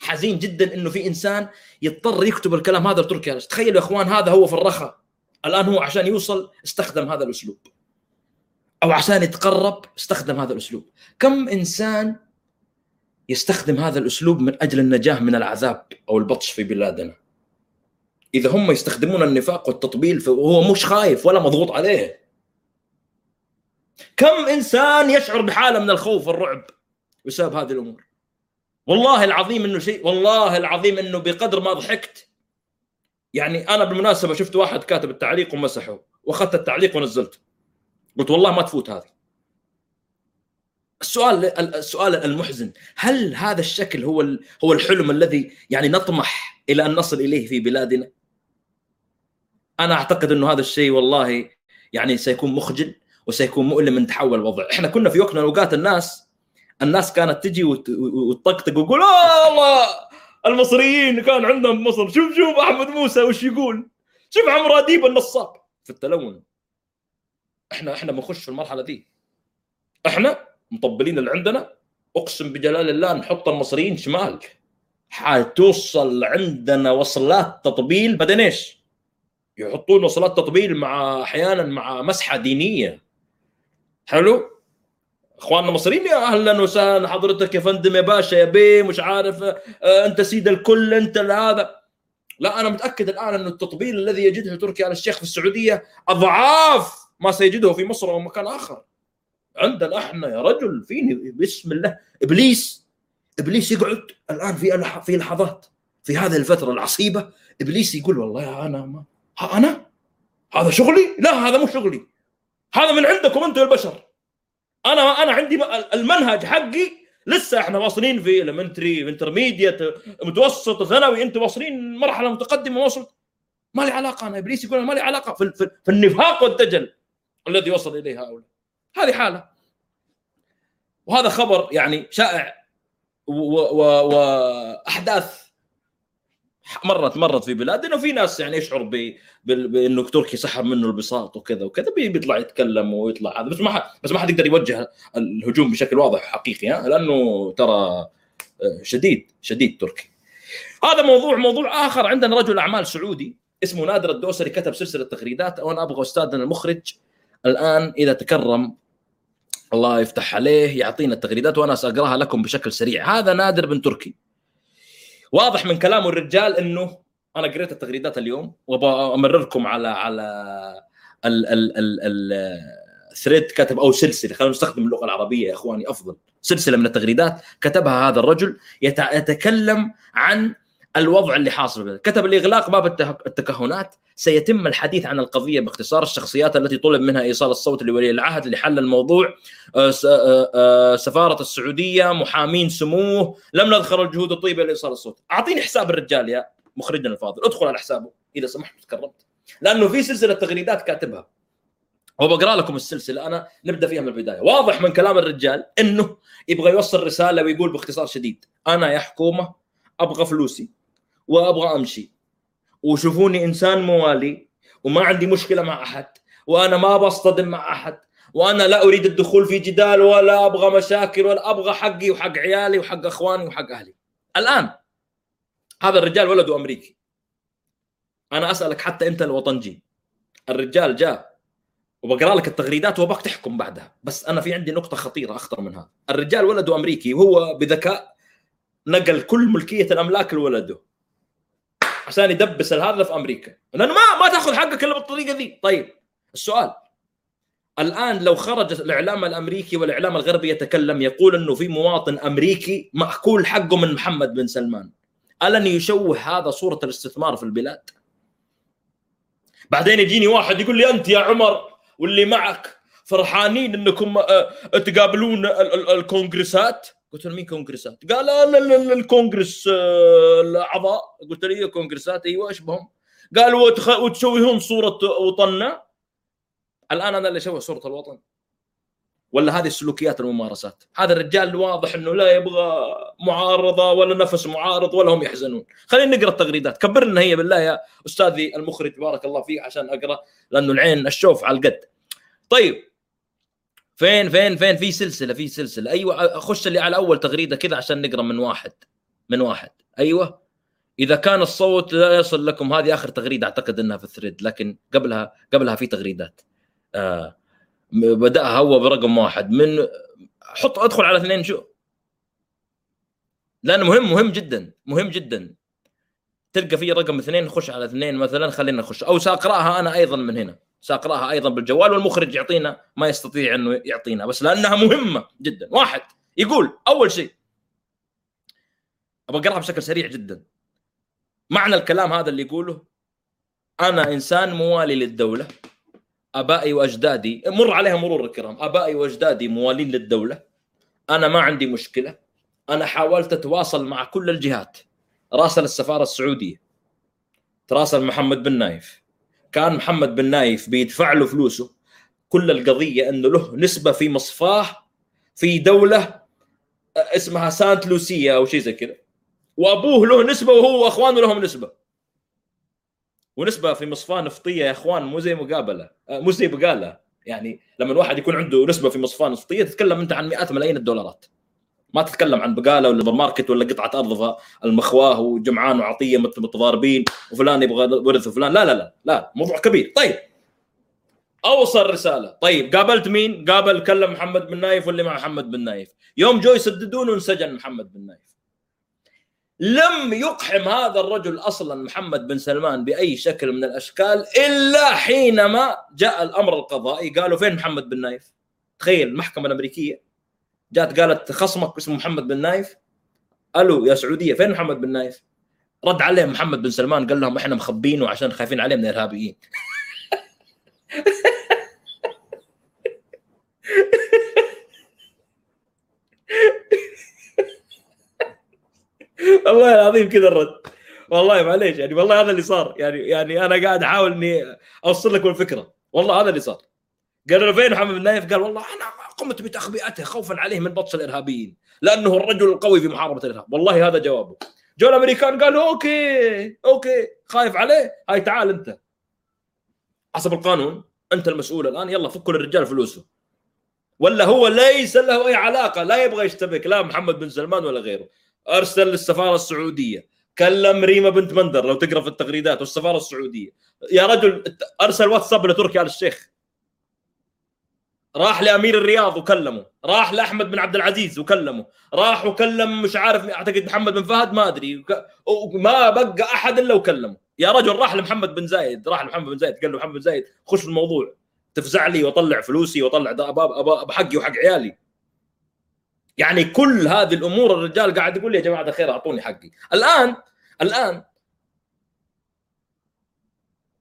حزين جدا إنه في إنسان يضطر يكتب الكلام هذا لتركيا. تخيلوا يا إخوان هذا هو في الرخاء الآن هو عشان يوصل استخدم هذا الأسلوب. أو عشان يتقرب استخدم هذا الأسلوب. كم إنسان يستخدم هذا الأسلوب من أجل النجاة من العذاب أو البطش في بلادنا؟ إذا هم يستخدمون النفاق والتطبيل فهو مش خايف ولا مضغوط عليه. كم إنسان يشعر بحالة من الخوف والرعب بسبب هذه الأمور؟ والله العظيم إنه شيء والله العظيم إنه بقدر ما ضحكت. يعني أنا بالمناسبة شفت واحد كاتب التعليق ومسحه وأخذت التعليق ونزلته. قلت والله ما تفوت هذه. السؤال السؤال المحزن هل هذا الشكل هو هو الحلم الذي يعني نطمح إلى أن نصل إليه في بلادنا؟ أنا أعتقد إنه هذا الشيء والله يعني سيكون مخجل وسيكون مؤلم من تحول الوضع. إحنا كنا في وقت من الاوقات الناس الناس كانت تجي وتطقطق وتقول آه الله المصريين كان عندهم مصر. شوف شوف أحمد موسى وش يقول. شوف عمرو أديب النصاب. في التلون. إحنا إحنا بنخش في المرحلة دي. إحنا مطبلين اللي عندنا. أقسم بجلال الله نحط المصريين شمال. حتوصل عندنا وصلات تطبيل بعدين إيش؟ يحطون وصلات تطبيل مع أحيانا مع مسحة دينية. حلو؟ إخواننا المصريين يا أهلا وسهلا حضرتك يا فندم يا باشا يا بيه مش عارف آه أنت سيد الكل أنت هذا. لا أنا متأكد الآن أن التطبيل الذي يجده تركي على الشيخ في السعودية أضعاف ما سيجده في مصر أو مكان آخر. عندنا إحنا يا رجل فيني بسم الله. إبليس إبليس يقعد الآن في في لحظات في هذه الفترة العصيبة. إبليس يقول والله أنا ما أنا؟ هذا شغلي؟ لا هذا مو شغلي. هذا من عندكم أنتم البشر. أنا أنا عندي المنهج حقي. لسه إحنا واصلين في elementary intermediate متوسط ثانوي. أنتم واصلين مرحلة متقدمة وصلت. ما لي علاقة. أنا إبليس يقول ما لي علاقة في, في, في النفاق والدجل الذي وصل إليه هؤلاء. هذه حالة. وهذا خبر يعني شائع وأحداث مرت مرت في بلادنا وفي ناس يعني يشعر بإنه تركي سحب منه البساط وكذا وكذا بيطلع يتكلم ويطلع هذا بس ما بس ما حد يقدر يوجه الهجوم بشكل واضح وحقيقي ها؟ لأنه ترى آه، شديد شديد تركي. هذا موضوع موضوع آخر. عندنا رجل أعمال سعودي اسمه نادر الدوسري كتب سلسلة تغريدات وأنا أبغى أستاذنا المخرج الآن إذا تكرم الله يفتح عليه يعطينا التغريدات وأنا سأقراها لكم بشكل سريع. هذا نادر بن تركي. واضح من كلام الرجال إنه أنا قريت التغريدات اليوم وابغى امرركم على على ال ال ال ال ثريد كتب أو سلسلة. خلينا نستخدم اللغة العربية يا إخواني أفضل. سلسلة من التغريدات كتبها هذا الرجل يتكلم عن الوضع اللي حاصل كتب الإغلاق باب التكهنات. سيتم الحديث عن القضية باختصار. الشخصيات التي طلب منها إيصال الصوت لولي العهد لحل الموضوع. آه، آه، آه، سفارة السعودية محامين سموه. لم نذخر الجهود الطيبة لايصال الصوت. أعطيني حساب الرجال يا مخرجنا الفاضل. ادخل على حسابه. إذا سمحت تكرمت. لأنه في سلسلة تغريدات كاتبها. وبقرا لكم السلسلة. أنا نبدأ فيها من البداية. واضح من كلام الرجال إنه يبغى يوصل رسالة ويقول باختصار شديد. أنا يا حكومة أبغى فلوسي. وأبغى أمشي. وشوفوني إنسان موالي وما عندي مشكلة مع أحد وأنا ما بصطدم مع أحد وأنا لا أريد الدخول في جدال ولا أبغى مشاكل ولا أبغى حقي وحق عيالي وحق أخواني وحق أهلي. الآن هذا الرجال ولده أمريكي. أنا أسألك حتى أنت الوطنجي. الرجال جاء وبقرأ لك التغريدات وباك تحكم بعدها. بس أنا في عندي نقطة خطيرة أخطر من هذا. الرجال ولده أمريكي وهو بذكاء نقل كل ملكية الأملاك لولده. عشان يدبس هذا في أمريكا. لأنه ما ما تأخذ حقك إلا بالطريقة ذي. طيب السؤال. الآن لو خرج الإعلام الأمريكي والإعلام الغربي يتكلم يقول إنه في مواطن أمريكي ماكول حقه من محمد بن سلمان. ألن يشوه هذا صورة الاستثمار في البلاد؟ بعدين يجيني واحد يقول لي أنت يا عمر واللي معك فرحانين إنكم آه، تقابلون الكونغرسات؟ قلت له مين كونغرسات؟ قال الكونغرس آه، الأعضاء. قلت له أيوه كونغرسات؟ إيوه إيش بهم؟ قال وتشوهون صورة وطننا. الآن أنا اللي اشوه صورة الوطن. ولا هذه السلوكيات الممارسات. هذا الرجال واضح إنه لا يبغى معارضة ولا نفس معارض ولا هم يحزنون. خلينا نقرأ التغريدات كبر لنا هي بالله يا أستاذي المخرج بارك الله فيك عشان أقرأ لأنه العين الشوف على القد. طيب فين فين فين؟ في سلسلة في سلسلة. أيوه خش اللي على اول تغريدة كذا عشان نقرأ من واحد من واحد. أيوه. إذا كان الصوت لا يصل لكم هذه آخر تغريدة أعتقد إنها في الثريد لكن قبلها قبلها في تغريدات. آه بدأها هو برقم واحد. من حط أدخل على اثنين شو؟ لأنه مهم مهم جدا مهم جدا. تلقى في رقم اثنين خش على اثنين مثلا خلينا نخش. أو سأقرأها أنا أيضا من هنا. سأقرأها أيضا بالجوال والمخرج يعطينا ما يستطيع إنه يعطينا بس لأنها مهمة جدا. واحد يقول أول شيء أبغى أقرأها بشكل سريع جدا. معنى الكلام هذا اللي يقوله أنا إنسان موالي للدولة أبائي وأجدادي مر عليها مرور الكرام أبائي وأجدادي موالين للدولة أنا ما عندي مشكلة أنا حاولت أتواصل مع كل الجهات. راسل السفارة السعودية تراسل محمد بن نايف كان محمد بن نايف بيدفع له فلوسه. كل القضية إنه له نسبة في مصفاه في دولة اسمها سانت لوسيا أو شيء زي كذا وأبوه له نسبة وهو وأخوانه لهم نسبة. ونسبة في مصفاه نفطية يا إخوان مو زي مقابلة آه، مو زي بقالة. يعني لما الواحد يكون عنده نسبة في مصفاه نفطية تتكلم أنت عن مئات ملايين الدولارات. ما تتكلم عن بقالة ولا سوبر ماركت ولا قطعة أرض المخواة وجمعان وعطية متضاربين وفلان يبغى ورث وفلان. لا لا لا لا موضوع كبير. طيب أوصل رسالة. طيب قابلت مين؟ قابل كلم محمد بن نايف واللي مع محمد بن نايف. يوم جو يسددونه انسجن محمد بن نايف. لم يقحم هذا الرجل أصلا محمد بن سلمان بأي شكل من الأشكال إلا حينما جاء الأمر القضائي. قالوا فين محمد بن نايف؟ تخيل المحكمه الامريكيه جات قالت خصمك اسمه محمد بن نايف. ألو يا سعودية فين محمد بن نايف؟ رد عليهم محمد بن سلمان قال لهم إحنا مخبينه عشان خايفين عليه من الإرهابيين. والله العظيم كذا الرد. والله معليش يعني والله هذا اللي صار. يعني يعني أنا قاعد أحاول إني أوصل لكم الفكرة. والله هذا اللي صار. قال له فين محمد بن نايف؟ قال والله أنا قمت بتخبئته خوفا عليه من بطش الإرهابيين لأنه الرجل القوي في محاربة الإرهاب. والله هذا جوابه. جو الامريكان قالوا okay okay خايف عليه. hey تعال أنت. حسب القانون أنت المسؤول الآن. يلا فك الرجال فلوسه. ولا هو ليس له أي علاقة لا يبغى يشتبك لا محمد بن سلمان ولا غيره. أرسل للسفارة السعودية. كلم ريما بنت مندر لو تقرأ في التغريدات والسفارة السعودية. يا رجل أرسل واتساب لتركي آل الشيخ. راح لأمير الرياض وكلمه. راح لأحمد بن عبد العزيز وكلمه. راح وكلم مش عارف أعتقد محمد بن فهد ما أدري. ما بقى أحد إلا وكلمه. يا رجل راح لمحمد بن زايد راح لمحمد بن زايد قال له محمد بن زايد خش في الموضوع. تفزع لي وأطلع فلوسي وأطلع اباب حقي وحق عيالي. يعني كل هذه الأمور الرجال قاعد يقول يا جماعة الخير أعطوني حقي. الان الآن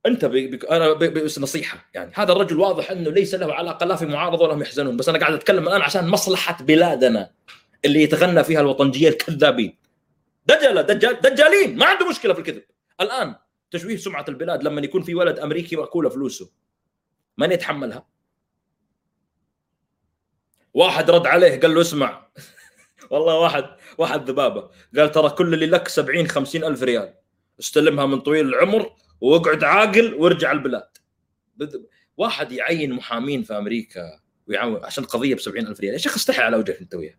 أنت بي بي أنا بس نصيحة. يعني هذا الرجل واضح أنه ليس له علاقة لا في معارضة ولا هم يحزنون. بس أنا قاعد أتكلم الآن عشان مصلحة بلادنا اللي يتغنى فيها الوطنجية الكذابين. دجله دجال دجالين. ما عنده مشكلة في الكذب. الآن تشويه سمعة البلاد لما يكون في ولد أمريكي مأكولة فلوسه. من يتحملها؟ واحد رد عليه قال له اسمع. والله واحد واحد ذبابة. قال ترى كل اللي لك 70 50 ألف ريال. استلمها من طويل العمر. واقعد عاقل وارجع البلاد واحد يعين محامين في أمريكا ويعاون عشان قضية ب 70 ألف ريال يا شيخ استحي على وجهك أنت وياه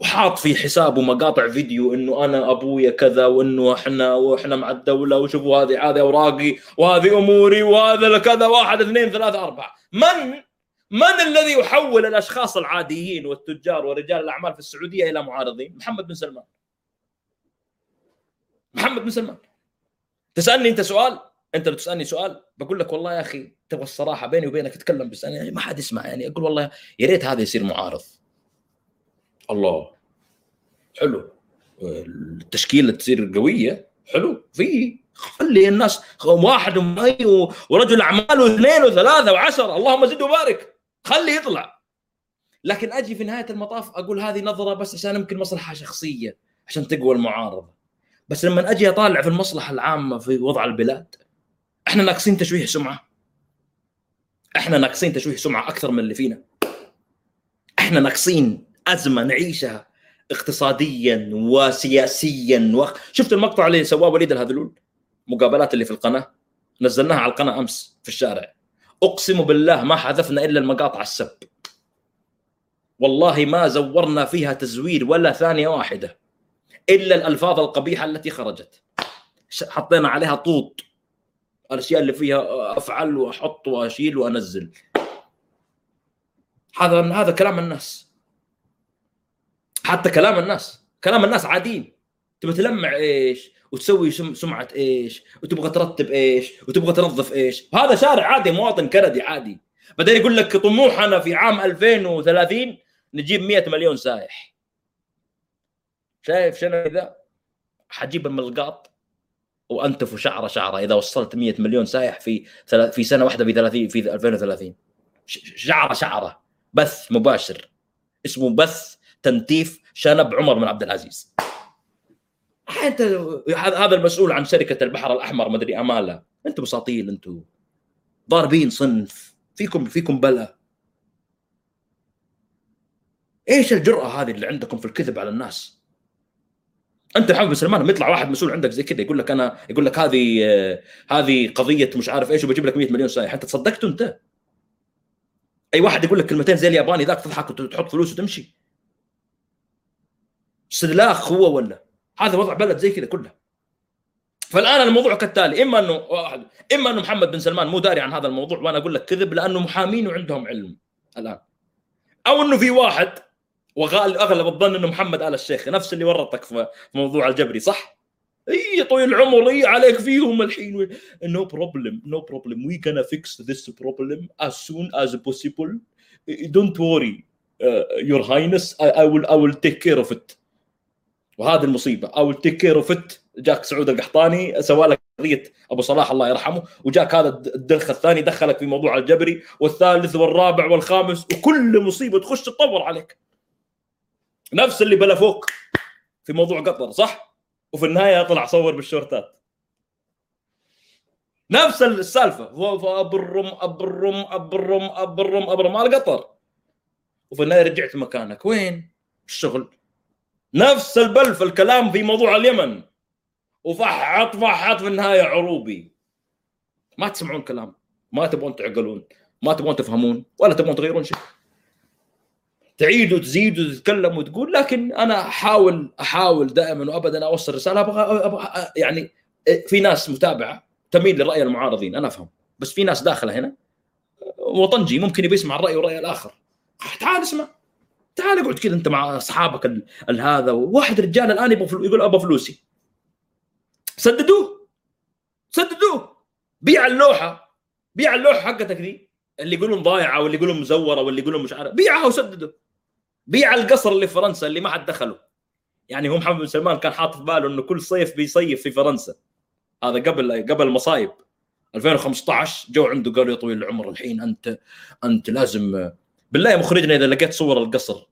وحاط في حسابه مقاطع فيديو إنه أنا أبويا كذا وإنه إحنا وإحنا مع الدولة وشوفوا هذه هذه أوراقي وهذه أموري وهذا كذا واحد اثنين ثلاثة أربعة من من الذي يحول الأشخاص العاديين والتجار ورجال الأعمال في السعودية إلى معارضين؟ محمد بن سلمان. محمد بن سلمان. تسألني أنت سؤال؟ أنت لو تسألني سؤال بقول لك والله يا أخي تبغى الصراحة بيني وبينك أتكلم بس يعني ما حد يسمع يعني أقول والله يا ريت هذا يصير معارض. الله. حلو. التشكيلة تصير قوية. حلو. في خلي الناس واحد ومي ورجل أعمال واثنين وثلاثة وعشره اللهم زد وبارك. خلي يطلع. لكن أجي في نهاية المطاف أقول هذه نظرة بس عشان يمكن مصلحة شخصية عشان تقوى المعارضة. بس لما أجي أطالع في المصلحة العامة في وضع البلاد إحنا ناقصين تشويه سمعة. إحنا ناقصين تشويه سمعة أكثر من اللي فينا. إحنا ناقصين أزمة نعيشها اقتصاديا وسياسيا و... شفت المقطع اللي سواه وليد الهذلول؟ مقابلات اللي في القناة. نزلناها على القناة أمس في الشارع. أقسم بالله ما حذفنا إلا المقاطع السب. والله ما زورنا فيها تزوير ولا ثانية واحدة. إلا الألفاظ القبيحة التي خرجت. حطينا عليها طوط. الأشياء اللي فيها أفعل وأحط وأشيل وأنزل. هذا هذا كلام الناس. حتى كلام الناس. كلام الناس عاديين. تبغى تلمع إيش؟ وتسوي سمعة إيش؟ وتبغى ترتب إيش؟ وتبغى تنظف إيش؟ هذا شارع عادي مواطن كندي عادي. بعدين يقول لك طموحنا في عام 2030 نجيب 100 مليون سايح شايف شنو ذا حجيب الملقاط وأنتف شعره شعره. إذا وصلت 100 مليون سايح في في سنة واحدة في 30 في 2030 شعره شعره. بث مباشر. اسمه بث تنتيف شنب عمر بن عبد العزيز. انت هذا المسؤول عن شركة البحر الأحمر مدري أماله. أنتم بساطيل أنتم. ضاربين صنف. فيكم فيكم بلا. إيش الجرأة هذه اللي عندكم في الكذب على الناس؟ أنت محمد بن سلمان لما يطلع واحد مسؤول عندك زي كذا يقول لك أنا يقول لك هذه هذه قضية مش عارف إيش وبجيب لك 100 مليون سايح أنت تصدقته أنت؟ أي واحد يقول لك كلمتين زي الياباني ذاك تضحك وتحط فلوس وتمشي. سلاخ هو ولا؟ هذا وضع بلد زي كذا كلها فالآن الموضوع كالتالي إما أنه واحد إما أنه محمد بن سلمان مو داري عن هذا الموضوع وأنا أقول لك كذب لأنه محامين وعندهم علم الآن. أو أنه في واحد وغالب أغلب الظن إنه محمد آل الشيخ. نفس اللي ورطك في موضوع الجبري صح؟ إي طويل العمر إي عليك فيهم الحين. no problem no problem we can fix this problem as possible. Don't worry uh, your highness. I, I will I will take care of it. وهذه المصيبة. أول take care of جاك سعود القحطاني سوى لك قضية أبو صلاح الله يرحمه. وجاك هذا الدلخ الثاني دخلك في موضوع الجبري والثالث والرابع والخامس وكل مصيبة تخش تطور عليك. نفس اللي بلفوك في موضوع قطر صح؟ وفي النهاية طلع صور بالشورتات. نفس السالفة. أبرم أبرم أبرم أبرم أبرم مال قطر. وفي النهاية رجعت مكانك. وين؟ الشغل. نفس البلف الكلام في موضوع اليمن. وفحط فحط في النهاية عروبي. ما تسمعون كلام. ما تبغون تعقلون. ما تبغون تفهمون. ولا تبغون تغيرون شيء. تعيد وتزيد وتتكلم وتقول لكن أنا أحاول أحاول دائما وابدا أوصل رسالة أبغى أبغى يعني في ناس متابعة تميل لراي المعارضين أنا أفهم بس في ناس داخلة هنا وطنجي ممكن يبي يسمع الرأي والرأي الآخر. تعال اسمع تعال اقعد كذا أنت مع أصحابك هذا واحد رجال الآن يبغى يقول أبغى فلوسي. سددوه سددوه بيع اللوحة بيع اللوحة حقتك دي اللي يقولون ضايعة واللي يقولون مزورة واللي يقولون مش عارف بيعها وسدده. بيع القصر اللي في فرنسا اللي ما حد دخله. يعني هو محمد بن سلمان كان حاط في باله إنه كل صيف بيصيف في فرنسا. هذا قبل قبل المصايب 2015 جو عنده قالوا يا طويل العمر. الحين انت أنت لازم بالله يا مخرجنا إذا لقيت صور القصر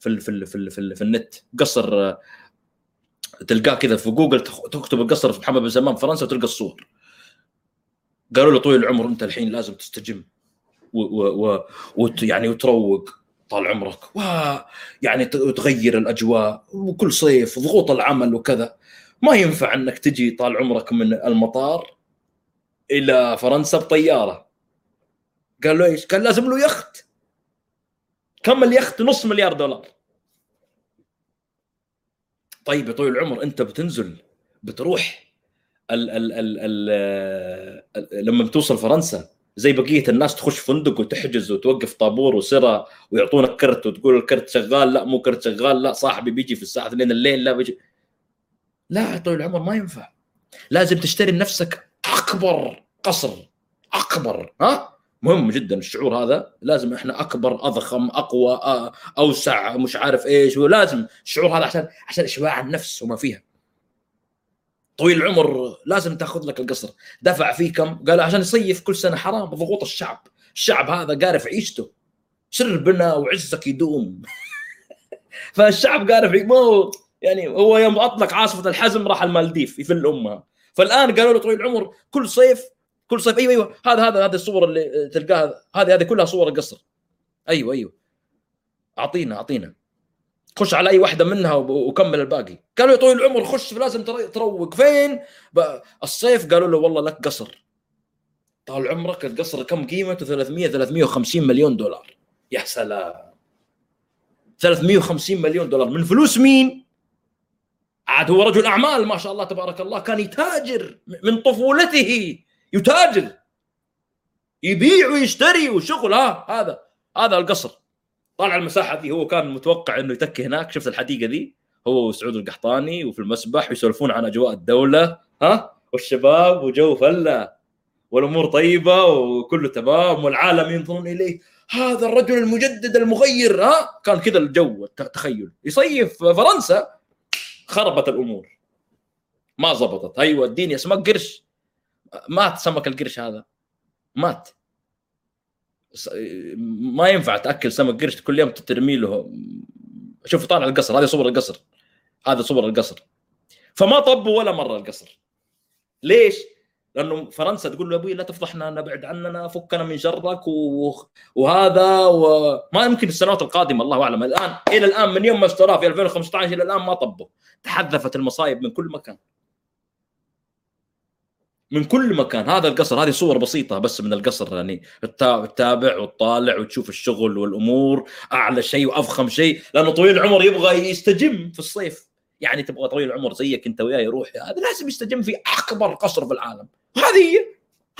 في في في في, في النت قصر تلقاه كذا في جوجل تكتب القصر في محمد بن سلمان فرنسا وتلقى الصور. قالوا له طويل العمر أنت الحين لازم تستجم ويعني وتروق. طال عمرك ويعني تغير الأجواء وكل صيف ضغوط العمل وكذا. ما ينفع إنك تجي طال عمرك من المطار إلى فرنسا بطيارة. قال له إيش؟ قال لازم له يخت. كم اليخت؟ نص مليار دولار. طيب يا طويل العمر أنت بتنزل بتروح ال ال ال ال لما بتوصل فرنسا زي بقية الناس تخش فندق وتحجز وتوقف طابور وسرة ويعطونك كرت وتقول الكرت شغال لا مو كرت شغال لا صاحبي بيجي في الساعة 2 الليل لا بيجي. لا يا طويل العمر ما ينفع. لازم تشتري لنفسك أكبر قصر أكبر ها؟ مهم جدا الشعور هذا. لازم إحنا أكبر أضخم أقوى أوسع مش عارف إيش. ولازم الشعور هذا عشان عشان إشباع النفس وما فيها. طويل العمر لازم تاخذ لك القصر. دفع فيه كم؟ قال عشان يصيف كل سنة حرام ضغوط الشعب. الشعب هذا قارف عيشته. سر بنا وعزك يدوم. فالشعب قارف مو يعني هو يوم أطلق عاصفة الحزم راح المالديف يفل أمها. فالآن قالوا له طويل العمر كل صيف كل صيف أيوه أيوه. هذا هذا هذه الصور اللي تلقاها هذه هذه كلها صور القصر. أيوه أيوه. اعطينا أعطينا. خش على أي واحدة منها وكمل الباقي. قالوا يا طويل العمر خش لازم تروق. فين؟ الصيف قالوا له والله لك قصر طال عمرك القصر كم قيمته؟ 300 350 مليون دولار. يا سلام. 350 مليون دولار. من فلوس مين؟ عاد هو رجل أعمال ما شاء الله تبارك الله. كان يتاجر من طفولته. يتاجر. يبيع ويشتري وشغل. ها هذا هذا القصر. طالع المساحة دي هو كان متوقع إنه يتكي هناك. شفت الحديقة دي؟ هو وسعود القحطاني وفي المسبح ويسولفون عن أجواء الدولة. ها؟ والشباب وجو فلة. والأمور طيبة وكله تمام والعالم ينظرون إليه. هذا الرجل المجدد المغير ها؟ كان كذا الجو التخيل يصيف فرنسا خربت الأمور. ما زبطت أيوه اديني اسمك قرش. مات سمك القرش هذا. مات. ما ينفع تأكل سمك قرش كل يوم ترمي له شوف طالع القصر هذه صور القصر هذه صور القصر فما طبوا ولا مرة القصر ليش؟ لأنه فرنسا تقول له أبوي لا تفضحنا نبعد عننا فكنا من شرك. وهذا وما يمكن السنوات القادمة الله أعلم الآن إلى الآن من يوم ما اشتراه في 2015 إلى الآن ما طبوا تحذفت المصايب من كل مكان من كل مكان. هذا القصر هذه صور بسيطة بس من القصر يعني تتابع وتطالع وتشوف الشغل والأمور أعلى شيء وافخم شيء لأنه طويل العمر يبغى يستجم في الصيف. يعني تبغى طويل العمر زيك أنت وياه يروح هذا لازم يستجم في أكبر قصر في العالم. هذه هي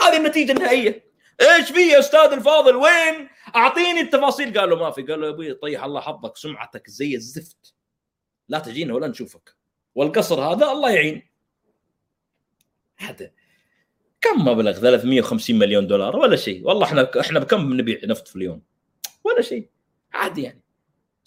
هذه النتيجة النهائية. إيش في يا أستاذ الفاضل؟ وين؟ أعطيني التفاصيل. قال له ما في. قال له يا أبوي طيح الله حظك سمعتك زي الزفت. لا تجينا ولا نشوفك. والقصر هذا الله يعين. هذا كم مبلغ؟ 350 مليون دولار ولا شيء. والله إحنا إحنا بكم نبيع نفط في اليوم؟ ولا شيء. عادي يعني.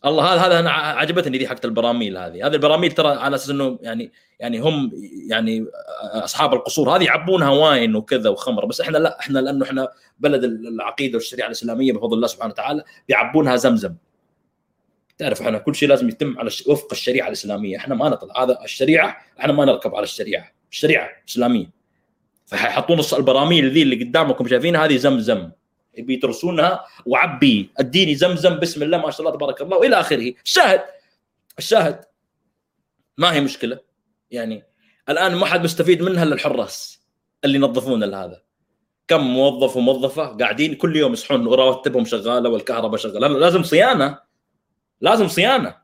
الله هذا هذا أنا عجبتني ذي حقت البراميل هذه. هذه البراميل ترى على أساس إنه يعني يعني هم يعني أصحاب القصور. هذه يعبونها واين وكذا وخمر. بس إحنا لا إحنا لأنه إحنا بلد العقيدة والشريعة الإسلامية بفضل الله سبحانه وتعالى بيعبونها زمزم. تعرف إحنا كل شيء لازم يتم على وفق الشريعة الإسلامية. إحنا ما نطلع. هذا الشريعة إحنا ما نركب على الشريعة. الشريعة اسلاميه فحيحطون البراميل ذي اللي قدامكم شايفينها هذه زمزم. بيترسونها وعبي اديني زمزم بسم الله ما شاء الله تبارك الله وإلى آخره. الشاهد الشاهد ما هي مشكلة. يعني الآن ما حد مستفيد منها إلا الحراس اللي ينظفون هذا. كم موظف وموظفة قاعدين كل يوم يصحون رواتبهم شغالة والكهرباء شغالة. لازم صيانة. لازم صيانة.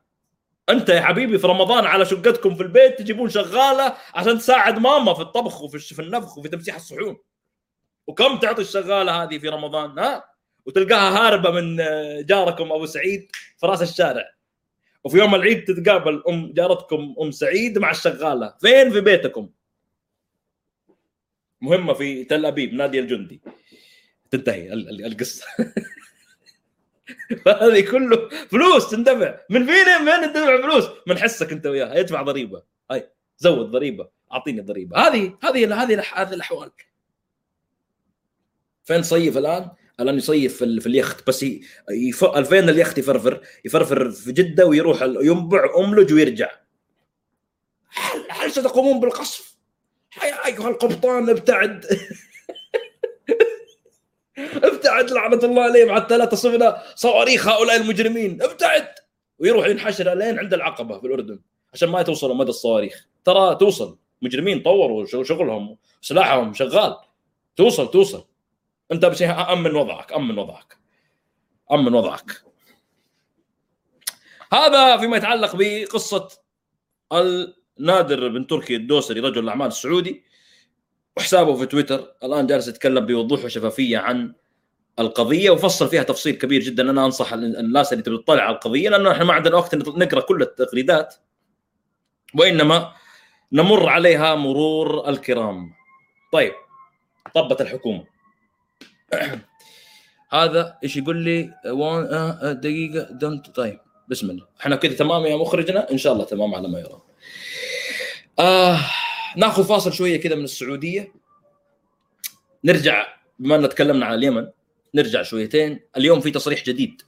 انت يا حبيبي في رمضان على شقتكم في البيت تجيبون شغالة عشان تساعد ماما في الطبخ وفي في النفخ وفي تمسيح الصحون. وكم تعطي الشغالة هذه في رمضان ها؟ وتلقاها هاربة من جاركم أبو سعيد في رأس الشارع. وفي يوم العيد تتقابل ام جارتكم أم سعيد مع الشغالة. فين؟ في بيتكم. مهمة في تل أبيب نادي الجندي. تنتهي القصة. فهذه كله فلوس تندفع. من فين فين تدفع فلوس؟ من حسك انت وياه يدفع ضريبة. هاي زود ضريبة. أعطيني ضريبه هذه هذه هذه هذه الأحوال. فين صيف الآن؟ الآن يصيف في, اليخت بس يف... فين اليخت يفرفر؟ يفرفر في جدة ويروح ينبع املج ويرجع. هل, هل ستقومون بالقصف؟ يا ايها القبطان ابتعد ابتعد لعنة الله عليهم حتى لا تصبنا صواريخ هؤلاء المجرمين. ابتعد! ويروح ينحشر لين عند العقبة في الأردن عشان ما توصلوا مدى الصواريخ. ترى توصل. مجرمين طوروا شغلهم سلاحهم شغال. توصل توصل. أنت بس أمن وضعك أمن وضعك. أمن وضعك. هذا فيما يتعلق بقصة النادر بن تركي الدوسري رجل الأعمال السعودي. وحسابه في تويتر الآن جالس يتكلم بوضوح وشفافية عن القضية وفصل فيها تفصيل كبير جدا. أنا أنصح الناس اللي تبي تطلع على القضية لأنه إحنا ما عندنا وقت نقرأ كل التغريدات وإنما نمر عليها مرور الكرام. طيب طبت الحكومة. هذا إيش يقول لي؟ آه، دقيقة دمت طيب بسم الله. إحنا كذا تمام يا مخرجنا؟ إن شاء الله تمام على ما يرام. آه ناخذ فاصل شوية كذا من السعودية. نرجع بما ان تكلمنا عن اليمن نرجع شويتين. اليوم في تصريح جديد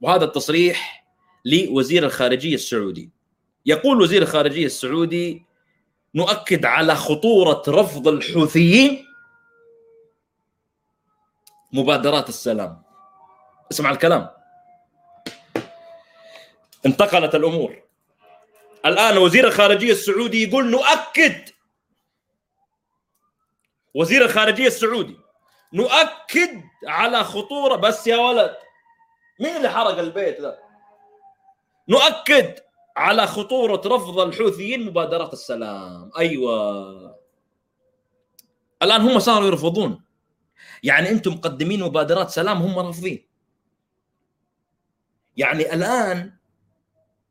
وهذا التصريح لوزير الخارجية السعودي. يقول وزير الخارجية السعودي نؤكد على خطورة رفض الحوثيين مبادرات السلام. اسمع الكلام. انتقلت الأمور. الآن وزير الخارجية السعودي يقول نؤكد. وزير الخارجية السعودي نؤكد على خطورة بس يا ولد مين اللي حرق البيت ذا نؤكد على خطورة رفض الحوثيين مبادرات السلام. أيوه. الآن هم صاروا يرفضون. يعني أنتم مقدمين مبادرات سلام هم رافضين. يعني الآن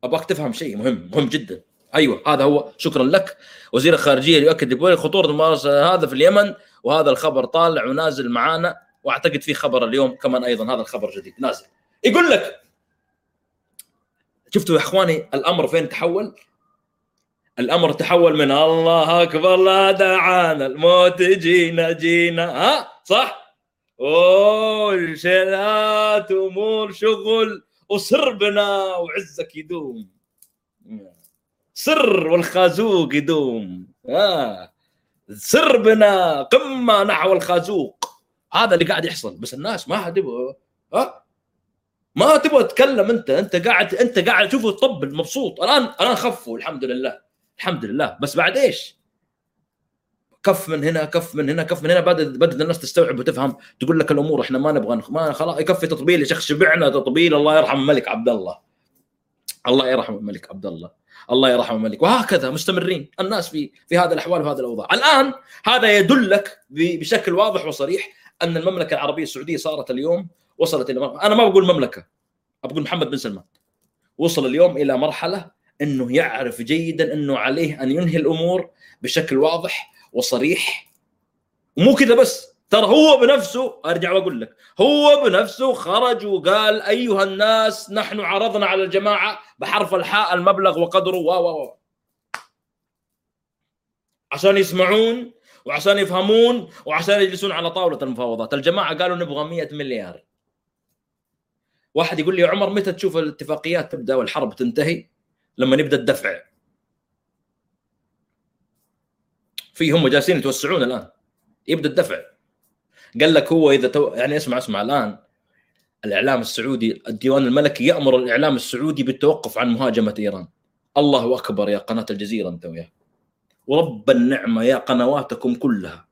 أبغاك تفهم شيء مهم مهم جدا. أيوه هذا هو. شكرا لك. وزير الخارجية يؤكد خطوره الممارسة هذا في اليمن وهذا الخبر طالع ونازل معانا. وأعتقد في خبر اليوم كمان أيضا هذا الخبر جديد نازل. يقول لك شفتوا يا إخواني الأمر فين تحول؟ الأمر تحول من الله أكبر لا دعانا الموت جينا جينا. ها؟ صح؟ أوه شيلات أمور شغل. وسربنا وعزك يدوم. سر والخازوق يدوم. آه. سربنا قمة نحو الخازوق. هذا اللي قاعد يحصل. بس الناس ما تبغى ها ما تبغى تتكلم أنت. أنت قاعد أنت قاعد تشوفه تطبل مبسوط الان الآن خفوا. الحمد لله. الحمد لله. بس بعد إيش؟ كف من هنا كف من هنا كف من هنا. بدأت بدأت الناس تستوعب وتفهم تقول لك الأمور إحنا ما نبغى ما خلاص يكفي تطبيل يا شيخ. شبعنا تطبيل. الله يرحم الملك عبد الله. الله يرحم الملك عبد الله. الله يرحم الملك. وهكذا مستمرين الناس في في هذه الأحوال وهذه الأوضاع. الآن هذا يدلك بشكل واضح وصريح أن المملكة العربية السعودية صارت اليوم وصلت إلى أنا ما بقول مملكة بقول محمد بن سلمان. وصل اليوم إلى مرحلة إنه يعرف جيدا إنه عليه أن ينهي الأمور بشكل واضح وصريح. ومو كذا بس ترى هو بنفسه أرجع وأقول لك هو بنفسه خرج وقال أيها الناس نحن عرضنا على الجماعة بحرف الحاء المبلغ وقدره و و عشان يسمعون وعشان يفهمون وعشان يجلسون على طاولة المفاوضات. الجماعة قالوا نبغى 100 مليار. واحد يقول لي عمر متى تشوف الاتفاقيات تبدأ والحرب تنتهي؟ لما نبدأ الدفع. في هم جالسين يتوسعون الآن. يبدأ الدفع. قال لك هو إذا تو... يعني اسمع اسمع الآن الإعلام السعودي الديوان الملكي يأمر الإعلام السعودي بالتوقف عن مهاجمة إيران. الله أكبر يا قناة الجزيرة أنت وياه. ورب النعمة يا قنواتكم كلها.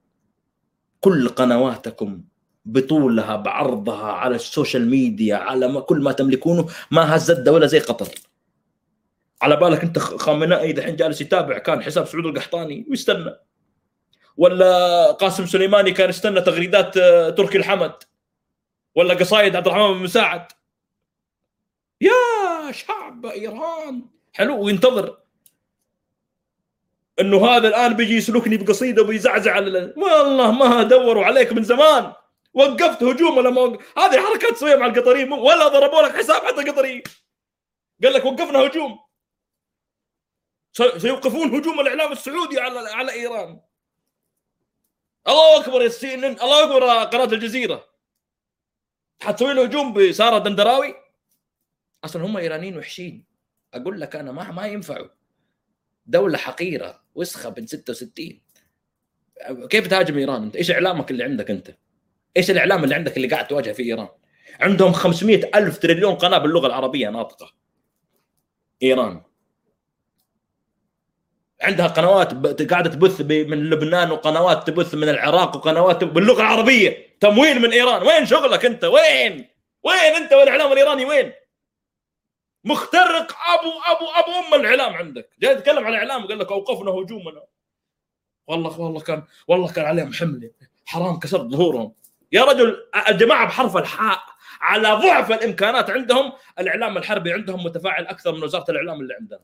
كل قنواتكم بطولها بعرضها على ال social media على ما كل ما تملكونه ما هزت ولا زي قطر. على بالك أنت خامنائي دحين جالس يتابع كان حساب سعود القحطاني ويستنى. ولا قاسم سليماني كان يستنى تغريدات آه، تركي الحمد ولا قصايد عبد الرحمن بن مساعد. يا شعب إيران! حلو وينتظر. إنه هذا الآن بيجي يسلكني بقصيدة وبيزعزع على والله ما دوروا عليك من زمان. وقفت هجوم لما وقف... هذه حركات تسويها مع القطريين ولا ضربوا لك حساب حتى قطري قال لك وقفنا هجوم. سيوقفون هجوم الإعلام السعودي على على إيران. الله أكبر يا سي ان الله أكبر قناة الجزيرة. حتسوي له هجوم بسارة دندراوي؟ أصلا هم إيرانيين وحشين. أقول لك أنا ما ما ينفعوا. دولة حقيرة وسخة بنت 66 كيف تهاجم إيران أنت؟ إيش إعلامك اللي عندك أنت؟ إيش الإعلام اللي عندك اللي قاعد تواجه في إيران؟ عندهم 500 ألف تريليون قناة باللغة العربية ناطقة. إيران. عندها قنوات قاعدة تبث من لبنان وقنوات تبث من العراق وقنوات باللغة العربية. تمويل من إيران. وين شغلك أنت؟ وين؟ وين أنت؟ والإعلام الإيراني وين؟ مخترق ابو ابو أبو أم الإعلام عندك. جاي تتكلم عن الإعلام قال لك أوقفنا هجومنا. والله والله كان والله كان عليهم حملة. حرام كسرت ظهورهم. يا رجل الجماعة بحرف الحاء على ضعف الإمكانات عندهم الإعلام الحربي عندهم متفاعل أكثر من وزارة الإعلام اللي عندنا.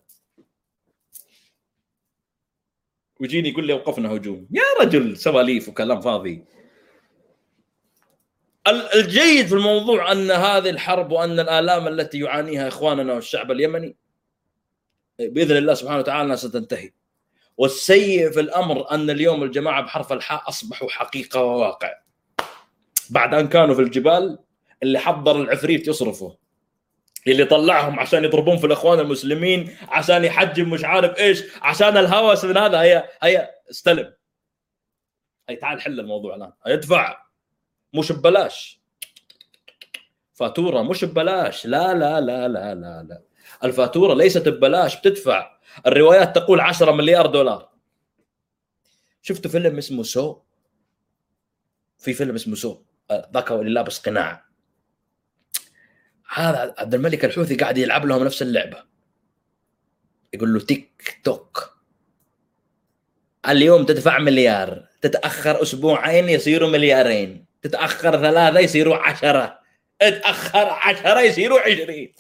ويجيني يقول لي اوقفنا هجوم. يا رجل سواليف وكلام فاضي. الجيد في الموضوع أن هذه الحرب وأن الآلام التي يعانيها إخواننا والشعب اليمني بإذن الله سبحانه وتعالى ستنتهي. والسيء في الأمر أن اليوم الجماعة بحرف الحاء أصبحوا حقيقة وواقع. بعد أن كانوا في الجبال اللي حضر العفريت يصرفه. اللي طلعهم عشان يضربون في الإخوان المسلمين عشان يحجم مش عارف إيش عشان الهوس من هذا. هي هي استلم. هي تعال حل الموضوع الآن. ادفع. مش ببلاش. فاتورة مش ببلاش. لا لا لا لا لا لا. الفاتورة ليست ببلاش بتدفع. الروايات تقول 10 مليار دولار. شفتوا فيلم اسمه Saw؟ في فيلم اسمه Saw. ذاك اللي لابس قناع. هذا عبد الملك الحوثي قاعد يلعب لهم نفس اللعبة. يقول له tick tock. اليوم تدفع مليار. تتأخر أسبوعين يصيروا مليارين. تتأخر ثلاثة يصيروا عشرة. تاخر عشرة يصيروا عشرين.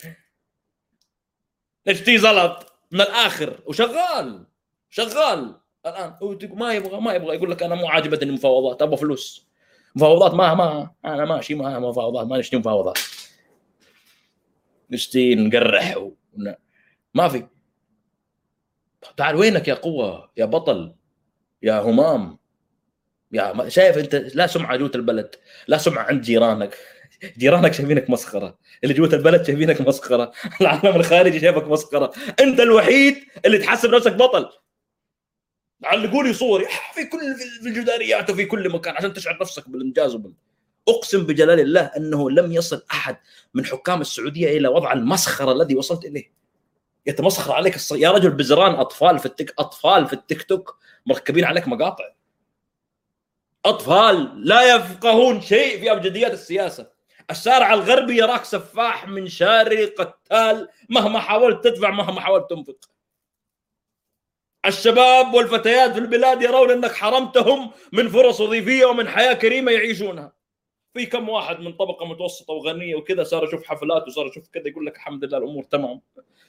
نشتي زلط؟ من الآخر. وشغال. شغال. الآن. ما يبغى ما يبغى. يقول لك أنا مو عاجبتني المفاوضات. أبغى فلوس. مفاوضات ما ما أنا ماشي ما مفاوضات. ما نشتي مفاوضات؟ نشتي نقرح و... ما في. تعال وينك يا قوة يا بطل يا همام؟ يا شايف أنت لا سمعة جوة البلد لا سمعة عند جيرانك. جيرانك شايفينك مسخرة. اللي جوة البلد شايفينك مسخرة. العالم الخارجي شايفك مسخرة. أنت الوحيد اللي تحسب نفسك بطل. علقوا لي صوري. في كل في الجداريات وفي كل مكان عشان تشعر نفسك بالإنجاز وبال أقسم بجلال الله أنه لم يصل أحد من حكام السعودية إلى وضع المسخرة الذي وصلت إليه. يتمسخر عليك الص... يا رجل بزران أطفال في التيك أطفال في التيك توك مركبين عليك مقاطع. أطفال لا يفقهون شيء في أبجديات السياسة. الشارع الغربي يراك سفاح من شاري قتال مهما حاولت تدفع مهما حاولت تنفق. الشباب والفتيات في البلاد يرون أنك حرمتهم من فرص وظيفية ومن حياة كريمة يعيشونها. في كم واحد من طبقة متوسطة وغنية وكذا صار يشوف حفلات وصار يشوف كذا يقول لك الحمد لله الأمور تمام.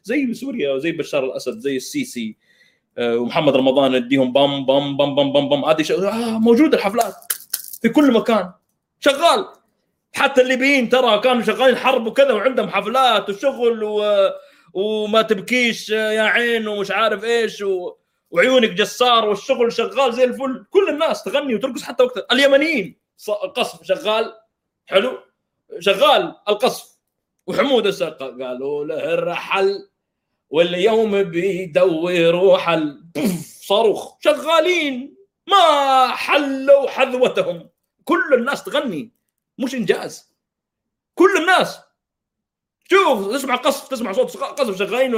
زي سوريا وزي بشار الأسد زي السيسي آه، ومحمد رمضان يديهم بام بام بام بام بام بام هذه آه موجودة الحفلات في كل مكان. شغال. حتى الليبيين ترى كانوا شغالين حرب وكذا وعندهم حفلات وشغل و... وما تبكيش يا عين ومش عارف إيش و... وعيونك جسار والشغل شغال زي الفل. كل الناس تغني وترقص حتى وقت اليمنيين. القصف شغال حلو؟ شغال القصف. وحمود السقا قالوا له الرحل واليوم بيدوروا حل صاروخ. شغالين ما حلوا حذوتهم. كل الناس تغني. مش إنجاز. كل الناس. شوف تسمع قصف تسمع صوت قصف شغالين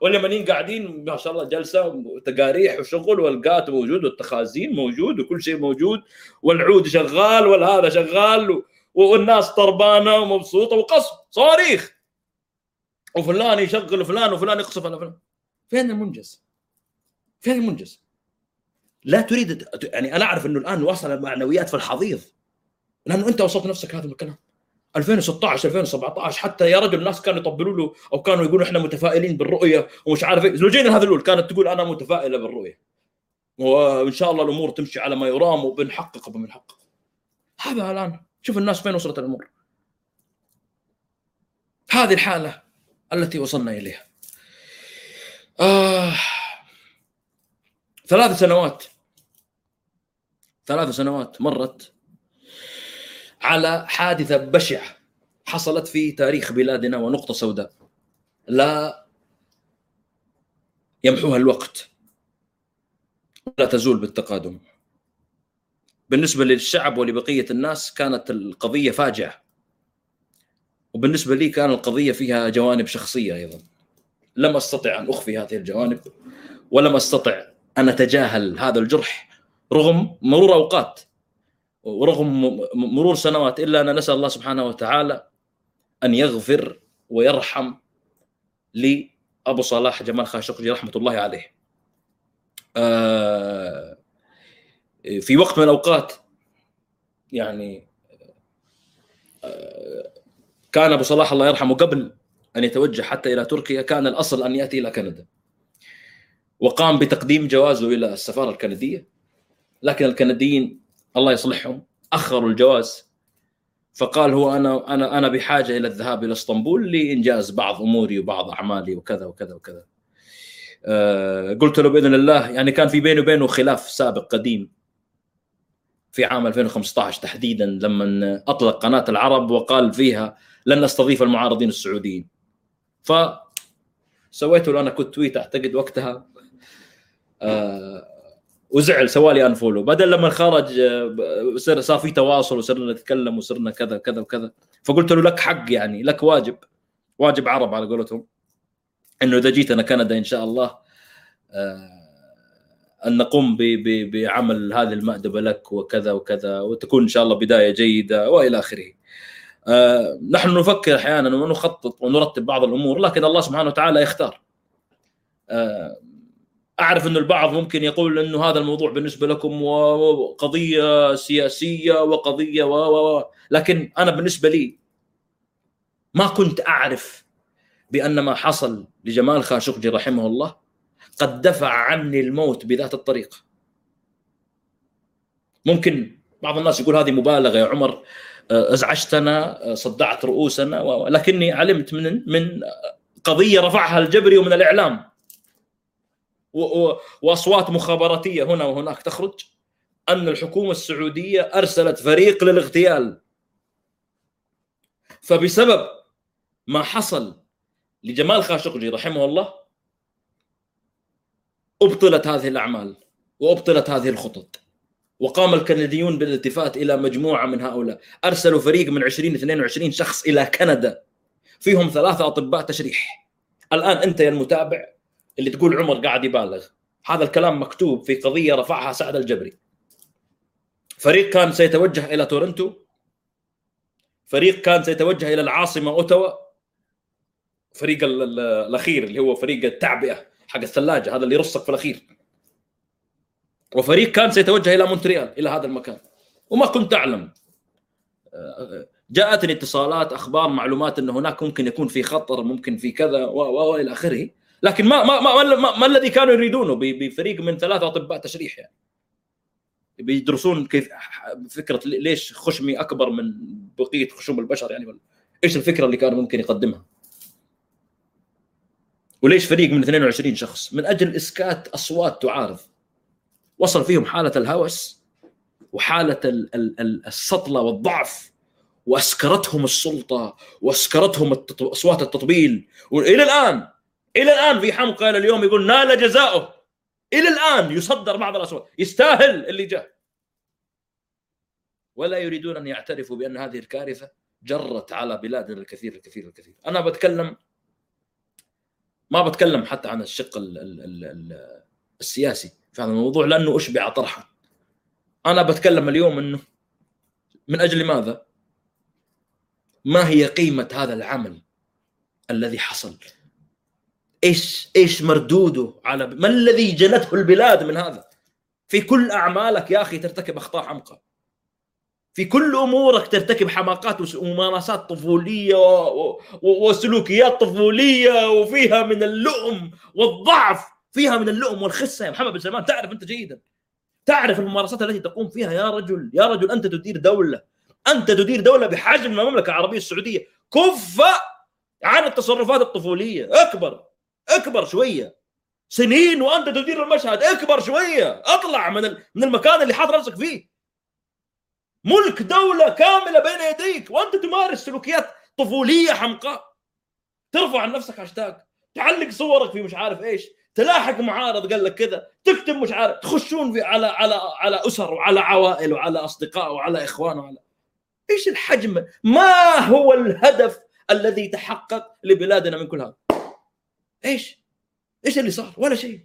واليمنيين قاعدين ما شاء الله جلسة تقاريح وشغل والقات موجود والتخازين موجود وكل شيء موجود والعود شغال والهذا شغال والناس طربانة ومبسوطة وقصف صواريخ وفلان يشغل فلان وفلان يقصف على فلان فين المنجز؟ فين المنجز؟ لا تريد يعني أنا أعرف إنه الآن وصل المعنويات في الحضيض لأنه أنت وصلت نفسك هذا الكلام 2016 2017 حتى يا رجل الناس كانوا يطبلوا له أو كانوا يقولوا إحنا متفائلين بالرؤية ومش عارف إيه. زوجين هذا الأول كانت تقول أنا متفائلة بالرؤية. وإن شاء الله الأمور تمشي على ما يرام وبنحقق وبنحقق. هذا الآن. شوف الناس فين وصلت الأمور. هذه الحالة التي وصلنا إليها. آه. ثلاث سنوات. ثلاث سنوات مرت. على حادثة بشعة حصلت في تاريخ بلادنا ونقطة سوداء. لا يمحوها الوقت. لا تزول بالتقادم. بالنسبة للشعب ولبقية الناس كانت القضية فاجعة. وبالنسبة لي كان القضية فيها جوانب شخصية أيضا. لم أستطع أن أخفي هذه الجوانب ولم أستطع أن أتجاهل هذا الجرح رغم مرور أوقات. ورغم مرور سنوات إلا أن نسأل الله سبحانه وتعالى أن يغفر ويرحم لأبو صلاح جمال خاشقجي رحمة الله عليه. آه، في وقت من الأوقات يعني آه، كان أبو صلاح الله يرحمه قبل أن يتوجه حتى إلى تركيا كان الأصل أن يأتي إلى كندا. وقام بتقديم جوازه إلى السفارة الكندية لكن الكنديين الله يصلحهم أخروا الجواز فقال هو أنا أنا أنا بحاجة إلى الذهاب إلى إسطنبول لإنجاز بعض أموري وبعض أعمالي وكذا وكذا وكذا. أه قلت له بإذن الله يعني كان في بيني وبينه خلاف سابق قديم في عام 2015 تحديدا لما أطلق قناة العرب وقال فيها لن نستضيف المعارضين السعوديين. ف سويت له أنا كنت تويت أعتقد وقتها أه وزعل سوالي انفولو بدل لما خرج آه، صار صار في تواصل وصرنا نتكلم وصرنا كذا كذا وكذا فقلت له لك حق يعني لك واجب واجب عرب على قولتهم إنه إذا جيت أنا كندا إن شاء الله آه، أن نقوم بعمل هذه المأدبة لك وكذا وكذا وتكون إن شاء الله بداية جيدة وإلى آخره. آه، نحن نفكر أحيانا ونخطط ونرتب بعض الأمور لكن الله سبحانه وتعالى يختار. أعرف إنه البعض ممكن يقول إنه هذا الموضوع بالنسبة لكم قضية سياسية وقضية و و لكن أنا بالنسبة لي ما كنت أعرف بأن ما حصل لجمال خاشقجي رحمه الله قد دفع عني الموت بذات الطريقة. ممكن بعض الناس يقول هذه مبالغة يا عمر أزعجتنا صدعت رؤوسنا لكني علمت من من قضية رفعها الجبري ومن الإعلام وأصوات مخابراتية هنا وهناك. تخرج أن الحكومة السعودية أرسلت فريق للاغتيال. فبسبب ما حصل لجمال خاشقجي رحمه الله أبطلت هذه الأعمال وأبطلت هذه الخطط. وقام الكنديون بالالتفات إلى مجموعة من هؤلاء. أرسلوا فريق من 20 22 شخص إلى كندا. فيهم ثلاثة أطباء تشريح. الآن أنت يا المتابع اللي تقول عمر قاعد يبالغ. هذا الكلام مكتوب في قضية رفعها سعد الجبري. فريق كان سيتوجه إلى تورنتو. فريق كان سيتوجه إلى العاصمة أوتاوا فريق الأخير اللي هو فريق التعبئة حق الثلاجة هذا اللي يرصق في الأخير. وفريق كان سيتوجه إلى مونتريال إلى هذا المكان. وما كنت أعلم. جاءتني اتصالات أخبار معلومات إن هناك ممكن يكون في خطر ممكن في كذا وإلى آخره. لكن ما ما ما, ما, ما الذي كانوا يريدونه بفريق من ثلاثة أطباء تشريح يعني. بيدرسون كيف فكرة ليش خشمي أكبر من بقية خشوم البشر يعني إيش الفكرة اللي كان ممكن يقدمها؟ وليش فريق من 22 شخص من أجل إسكات أصوات تعارض؟ وصل فيهم حالة الهوس وحالة السطله والضعف وأسكرتهم السلطة وأسكرتهم أصوات التطبيل. وإلى الآن إلى الآن في حمقى اليوم يقول نال جزاؤه. إلى الآن يصدر بعض الأصوات. يستاهل اللي جاء. ولا يريدون أن يعترفوا بأن هذه الكارثة جرت على بلادنا الكثير الكثير الكثير. أنا بتكلم ما بتكلم حتى عن الشق ال ال ال ال السياسي في هذا الموضوع لأنه أشبع طرحا. أنا بتكلم اليوم إنه من أجل ماذا؟ ما هي قيمة هذا العمل الذي حصل؟ إيش إيش مردوده على ما الذي جنته البلاد من هذا؟ في كل أعمالك يا أخي ترتكب أخطاء حمقى. في كل أمورك ترتكب حماقات وممارسات طفولية وسلوكيات طفولية وفيها من اللؤم والضعف، فيها من اللؤم والخسة يا محمد بن سلمان تعرف أنت جيدا. تعرف الممارسات التي تقوم فيها يا رجل، يا رجل أنت تدير دولة، أنت تدير دولة بحجم المملكة العربية السعودية، كف عن التصرفات الطفولية، أكبر اكبر شوية. سنين وأنت تدير المشهد اكبر شوية. اطلع من من المكان اللي حاط راسك فيه. ملك دولة كاملة بين يديك وأنت تمارس سلوكيات طفولية حمقاء. ترفع عن نفسك هاشتاج تعلق صورك في مش عارف إيش تلاحق معارض قال لك كذا تكتب مش عارف تخشون في على على على أسر وعلى عوائل وعلى أصدقاء وعلى إخوان وعلى إيش الحجم؟ ما هو الهدف الذي تحقق لبلادنا من كل هذا؟ إيش؟ إيش اللي صار؟ ولا شيء.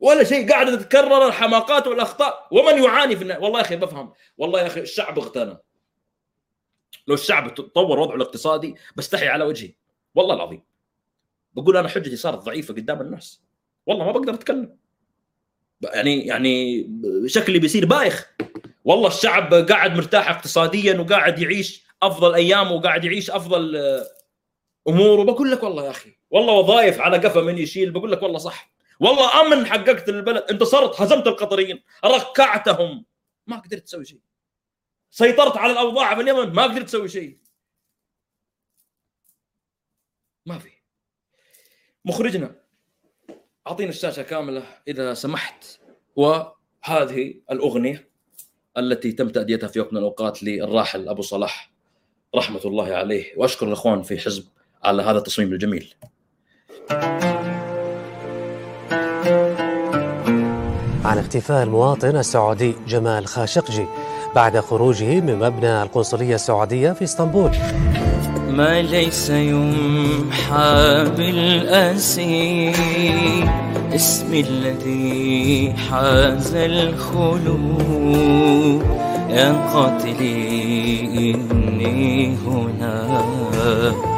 ولا شيء. قاعدة تتكرر الحماقات والأخطاء. ومن يعاني في النهاية. والله يا أخي بفهم. والله يا أخي الشعب اغتنى لو الشعب تطور وضعه الاقتصادي بستحي على وجهي. والله العظيم. بقول أنا حجتي صارت ضعيفة قدام الناس. والله ما بقدر أتكلم. يعني يعني شكلي بيصير بايخ. والله الشعب قاعد مرتاح اقتصاديا وقاعد يعيش أفضل ايامه وقاعد يعيش أفضل اموره بقول لك والله يا أخي والله وظائف على قفا من يشيل بقول لك والله صح. والله أمن حققت البلد انتصرت هزمت القطريين. ركعتهم. ما قدرت تسوي شيء. سيطرت على الأوضاع في اليمن. ما قدرت تسوي شيء. ما في. مخرجنا. اعطينا الشاشة كاملة إذا سمحت. وهذه الأغنية التي تم تأديتها في وقت من الأوقات للراحل أبو صلاح. رحمة الله عليه. وأشكر الإخوان في حزب على هذا التصميم الجميل. عن اختفاء المواطن السعودي جمال خاشقجي بعد خروجه من مبنى القنصلية السعودية في اسطنبول. ما ليس يمحى بالأسي اسم الذي حاز الخلود. يا قاتلي إني هنا.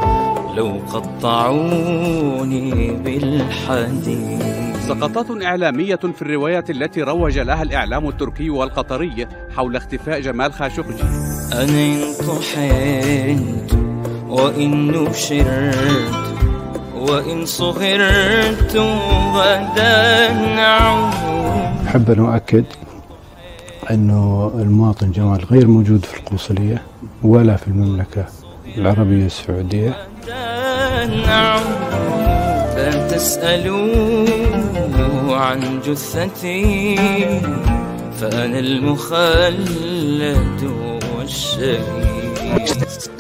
لو قطعوني بالحديد. سقطات إعلامية في الروايات التي روج لها الإعلام التركي والقطري حول اختفاء جمال خاشقجي. أنا إن طحنت وإن نشرت وإن صغرت غدا نعود أحب أن أؤكد أنه المواطن جمال غير موجود في القنصلية ولا في المملكة العربية السعودية. تسألوا عن جثتي فأنا المخلد والشهيد.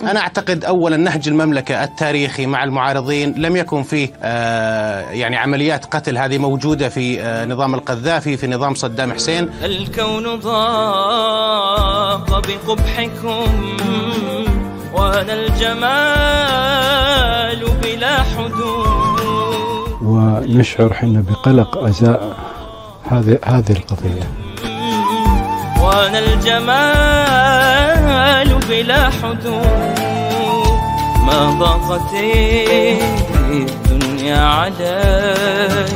أنا أعتقد أولا نهج المملكة التاريخي مع المعارضين لم يكن فيه آه يعني عمليات قتل هذه موجودة في آه نظام القذافي في نظام صدام حسين. الكون ضاق بقبحكم. وأنا الجمال بلا حدود. ونشعر حنا بقلق أزاء هذه هذه القضية. وأنا الجمال بلا حدود. ما ضاقت الدنيا علي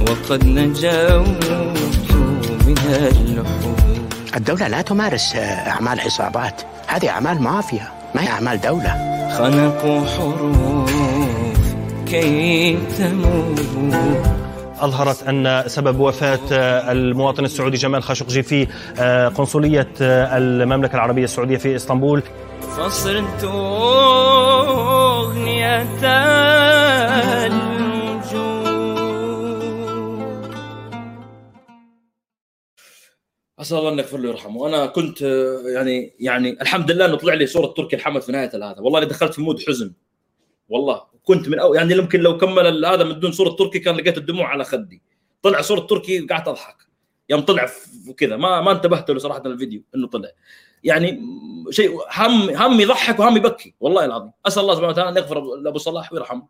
وقد نجوت من اللحود الدولة لا تمارس أعمال عصابات هذه أعمال مافيا. ما هي أعمال دولة؟ خنقوا حروف كي تموت. أظهرت أن سبب وفاة المواطن السعودي جمال خاشقجي في قنصلية المملكة العربية السعودية في إسطنبول. فصرت أغنية أسأل الله انه يغفر له ويرحمه. أنا كنت يعني يعني الحمد لله إنه طلع لي صورة تركي الحمد في نهاية هذا والله إني دخلت في مود حزن. والله. كنت من أو يعني يمكن لو كمل هذا من دون صورة تركي كان لقيت الدموع على خدي. طلع صورة تركي قعدت أضحك. يوم طلع وكذا. ما ما انتبهت له صراحة الفيديو إنه طلع. يعني شيء هم هم يضحك وهم يبكي. والله العظيم. أسأل الله سبحانه وتعالى أن يغفر لأبو صلاح ويرحمه.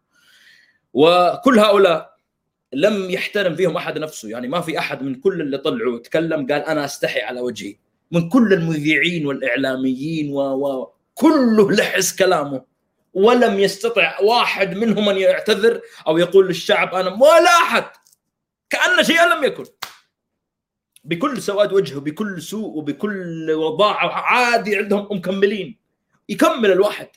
وكل هؤلاء لم يحترم فيهم أحد نفسه. يعني ما في أحد من كل اللي طلعوا تكلم قال أنا أستحي على وجهي. من كل المذيعين والإعلاميين و, و... كله لحس كلامه. ولم يستطع واحد منهم أن يعتذر أو يقول للشعب أنا ولا أحد. كأن شيئا لم يكن. بكل سواد وجهه بكل سوء وبكل وضاعة عادي عندهم مكملين. يكمل الواحد.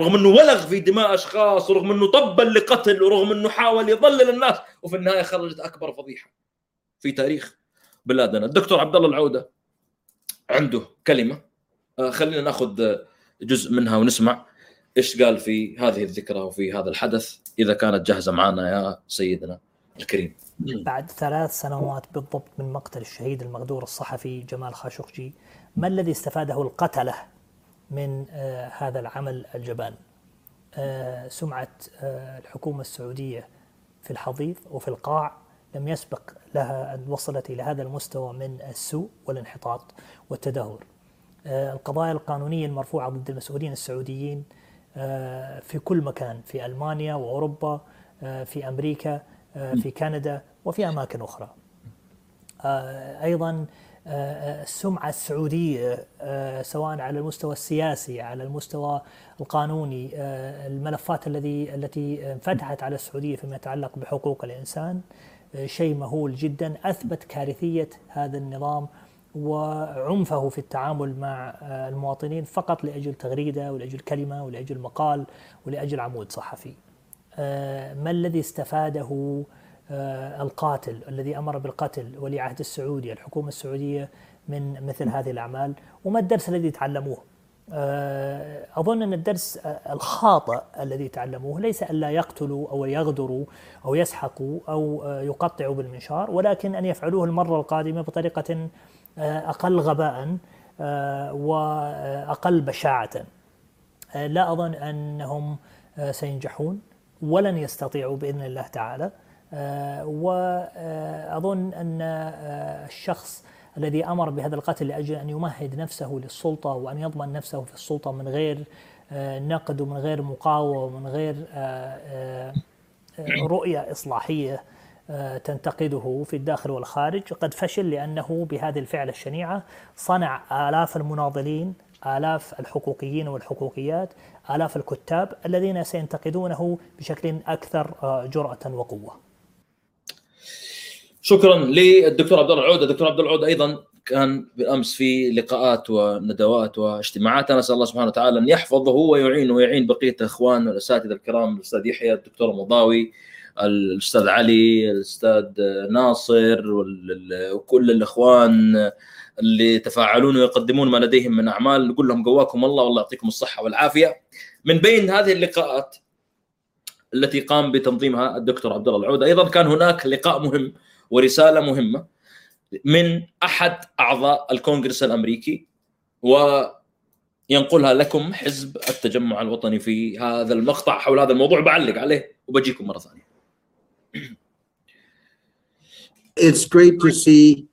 رغم إنه ولغ في دماء أشخاص ورغم إنه طبل لقتل ورغم إنه حاول يضلل الناس وفي النهاية خرجت أكبر فضيحة في تاريخ بلادنا الدكتور عبد الله العودة عنده كلمة خلينا نأخذ جزء منها ونسمع إيش قال في هذه الذكرى وفي هذا الحدث إذا كانت جاهزة معنا يا سيدنا الكريم. بعد ثلاث سنوات بالضبط من مقتل الشهيد المغدور الصحفي جمال خاشقجي ما الذي استفاده القتلة من آه هذا العمل الجبان؟ آه سمعه آه الحكومة السعودية في الحضيض وفي القاع لم يسبق لها أن وصلت إلى هذا المستوى من السوء والانحطاط والتدهور. القضايا القانونية المرفوعة ضد المسؤولين السعوديين في كل مكان في ألمانيا وأوروبا في أمريكا في كندا وفي أماكن أخرى. أيضا السمعة السعودية سواء على المستوى السياسي على المستوى القانوني الملفات الذي التي انفتحت على السعودية فيما يتعلق بحقوق الإنسان شيء مهول جدا أثبت كارثية هذا النظام وعنفه في التعامل مع المواطنين فقط لأجل تغريدة ولأجل كلمة ولأجل مقال ولأجل عمود صحفي. ما الذي استفاده القاتل الذي أمر بالقتل ولي عهد السعودية الحكومة السعودية من مثل هذه الأعمال وما الدرس الذي تعلموه؟ آه، أظن أن الدرس آه، الخاطئ الذي تعلموه ليس ألا يقتلوا أو يغدروا أو يسحقوا آه، يقطعوا بالمنشار ولكن أن يفعلوه المرة القادمة بطريقة أقل غباء وأقل بشاعة. لا أظن أنهم سينجحون ولن يستطيعوا بإذن الله تعالى. وأظن أن الشخص الذي أمر بهذا القتل لأجل أن يمهد نفسه للسلطة وأن يضمن نفسه في السلطة من غير آه، نقد ومن غير مقاومة ومن غير آه، آه، رؤية إصلاحية تنتقده في الداخل والخارج. قد فشل لأنه بهذه الفعله الشنيعة صنع آلاف المناضلين آلاف الحقوقيين والحقوقيات آلاف الكتاب الذين سينتقدونه بشكل أكثر جرأة وقوة. شكرا للدكتور عبد الله العود الدكتور عبد الله العود أيضا كان بالأمس في لقاءات وندوات واجتماعات. أنا أسأل الله سبحانه وتعالى أن يحفظه ويعينه ويعين بقية الاخوان والأساتذة الكرام الأستاذ يحيى الدكتور مضاوي الأستاذ علي الأستاذ ناصر وكل الإخوان اللي تفاعلون ويقدمون ما لديهم من أعمال. نقول لهم قواكم الله والله يعطيكم الصحة والعافية. من بين هذه اللقاءات التي قام بتنظيمها الدكتور عبد الله العود أيضا كان هناك لقاء مهم ورسالة مهمة من أحد أعضاء الكونغرس الأمريكي وينقلها لكم حزب التجمع الوطني في هذا المقطع حول هذا الموضوع بعلق عليه وبجيكم مرة ثانية. It's great to see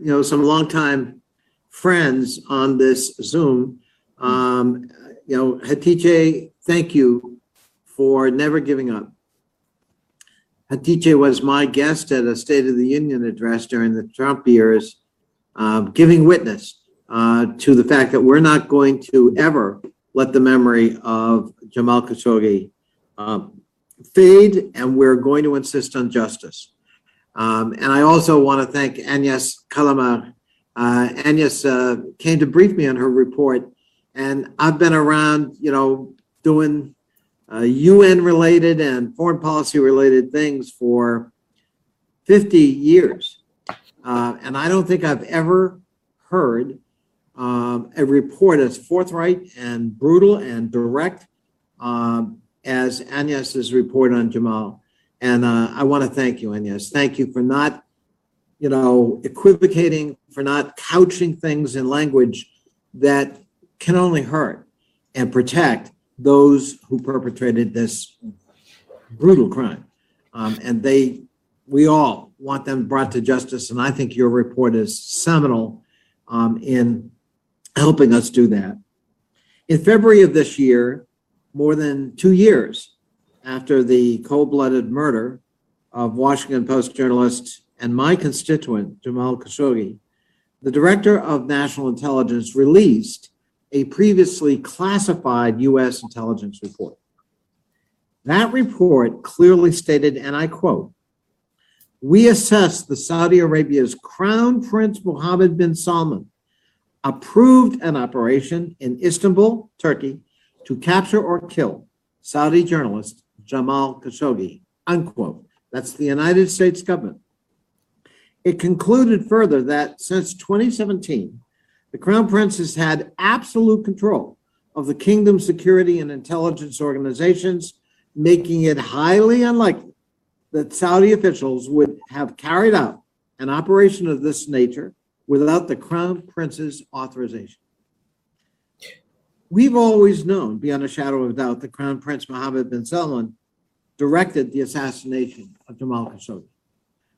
you know some longtime friends on this Zoom. Um, you know, Hatice, thank you for never giving up. Hatice was my guest at a State of the Union address during the Trump years, uh, giving witness uh, to the fact that we're not going to ever let the memory of Jamal Khashoggi um, fade, and we're going to insist on justice. Um, and I also want to thank Agnes Kalamar. Uh, Agnes uh, came to brief me on her report, and I've been around, you know, doing uh, UN related and foreign policy related things for 50 years. Uh, and I don't think I've ever heard um, a report as forthright and brutal and direct um, as Agnes's report on Jamal. And uh, I want to thank you, Agnes. Thank you for not, you know, equivocating, for not couching things in language that can only hurt and protect those who perpetrated this brutal crime. Um, and they, we all want them brought to justice. And I think your report is seminal um, in helping us do that. In February of this year, more than two years after the cold blooded murder of Washington Post journalist and my constituent, Jamal Khashoggi, the director of national intelligence released a previously classified U.S. intelligence report. That report clearly stated, and I quote, we assess the Saudi Arabia's Crown Prince Mohammed bin Salman approved an operation in Istanbul, Turkey, to capture or kill Saudi journalist Jamal Khashoggi, unquote. That's the United States government. It concluded further that since 2017, the Crown Prince has had absolute control of the kingdom's security and intelligence organizations, making it highly unlikely that Saudi officials would have carried out an operation of this nature without the Crown Prince's authorization. We've always known, beyond a shadow of doubt, that Crown Prince Mohammed bin Salman directed the assassination of Jamal Khashoggi.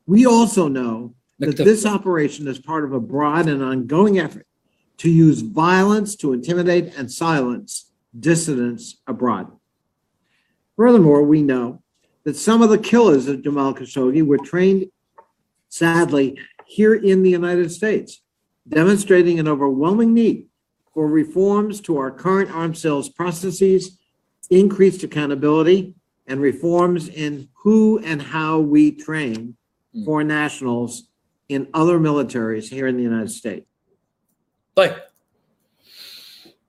We also know that this operation is part of a broad and ongoing effort to use violence to intimidate and silence dissidents abroad. Furthermore, we know that some of the killers of Jamal Khashoggi were trained, sadly, here in the United States, demonstrating an overwhelming need for reforms to our current arms sales processes, increased accountability, and reforms in who and how we train hmm. foreign nationals in other militaries here in the United States. طيب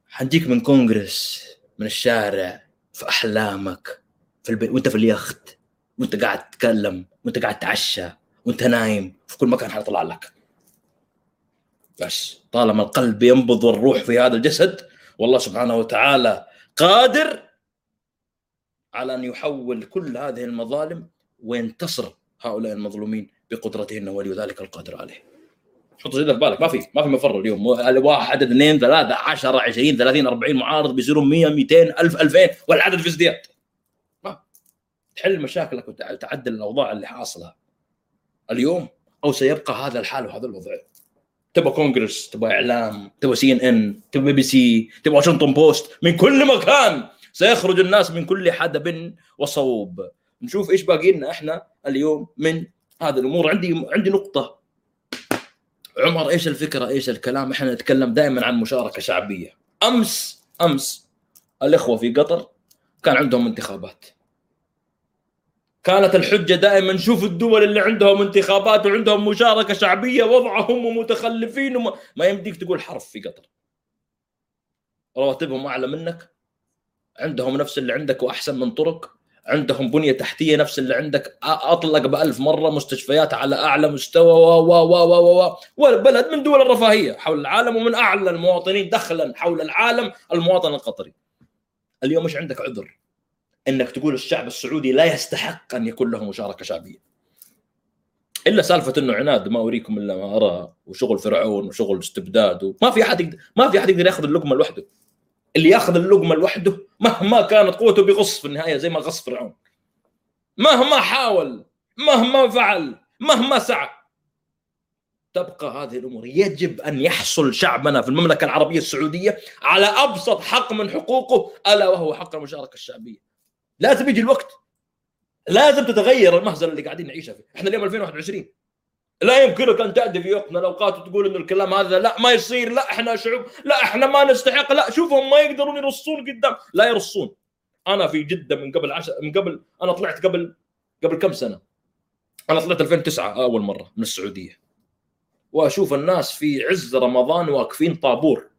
حنجيك من كونغرس من الشارع في أحلامك في البيت وأنت في اليخت وأنت قاعد تتكلم وأنت قاعد تعشى وأنت نايم في كل مكان حيطلع لك بس طالما القلب ينبض والروح في هذا الجسد والله سبحانه وتعالى قادر على أن يحول كل هذه المظالم وينتصر هؤلاء المظلومين بقدرته إنه ولي ذلك القادر عليه. حط زي في بالك. ما في ما في مفر اليوم. واحد اثنين ثلاثة 10 20 30 40 معارض بيصيرون 100 200 1000 2000 والعدد في ازدياد. ما تحل مشاكلك وتعدل الأوضاع اللي حاصلة. اليوم أو سيبقى هذا الحال وهذا الوضع. تبغى كونغرس تبغى إعلام تبغى سي إن إن تبغى بي بي سي تبغى واشنطن بوست من كل مكان سيخرج الناس من كل حدب وصوب. نشوف إيش باقي لنا إحنا اليوم من هذه الأمور. عندي عندي نقطة. عمر إيش الفكرة؟ إيش الكلام؟ إحنا نتكلم دائما عن مشاركة شعبية. أمس أمس الإخوة في قطر كان عندهم انتخابات. كانت الحجة دائما شوف الدول اللي عندهم انتخابات وعندهم مشاركة شعبية وضعهم ومتخلفين وما ما يمديك تقول حرف في قطر. رواتبهم أعلى منك عندهم نفس اللي عندك وأحسن من طرق. عندهم بنية تحتية نفس اللي عندك. أطلق بألف مرة مستشفيات على أعلى مستوى و و و و و والبلد من دول الرفاهية حول العالم ومن أعلى المواطنين دخلا حول العالم المواطن القطري. اليوم مش عندك عذر؟ إنك تقول الشعب السعودي لا يستحق أن يكون له مشاركة شعبية. إلا سالفة إنه عناد ما أريكم إلا ما أرى وشغل فرعون وشغل استبداد وما في أحد ما في أحد يقدر ياخذ اللقمة لوحده. اللي ياخذ اللقمة لوحده مهما كانت قوته بيغص في النهاية زي ما غص فرعون. مهما حاول مهما فعل مهما سعى. تبقى هذه الأمور. يجب أن يحصل شعبنا في المملكة العربية السعودية على أبسط حق من حقوقه ألا وهو حق المشاركة الشعبية. لازم يجي الوقت. لازم تتغير المهزلة اللي قاعدين نعيشها فيه. إحنا اليوم 2021 لا يمكنك أن تأتي في وقت من الاوقات وتقول انه الكلام هذا لا ما يصير. لا إحنا شعوب. لا إحنا ما نستحق. لا شوفهم ما يقدرون يرصون قدام. لا يرصون. أنا في جدة من قبل عشر من قبل أنا طلعت قبل قبل كم سنة؟ أنا طلعت 2009 أول مرة من السعودية. وأشوف الناس في عز رمضان واقفين طابور.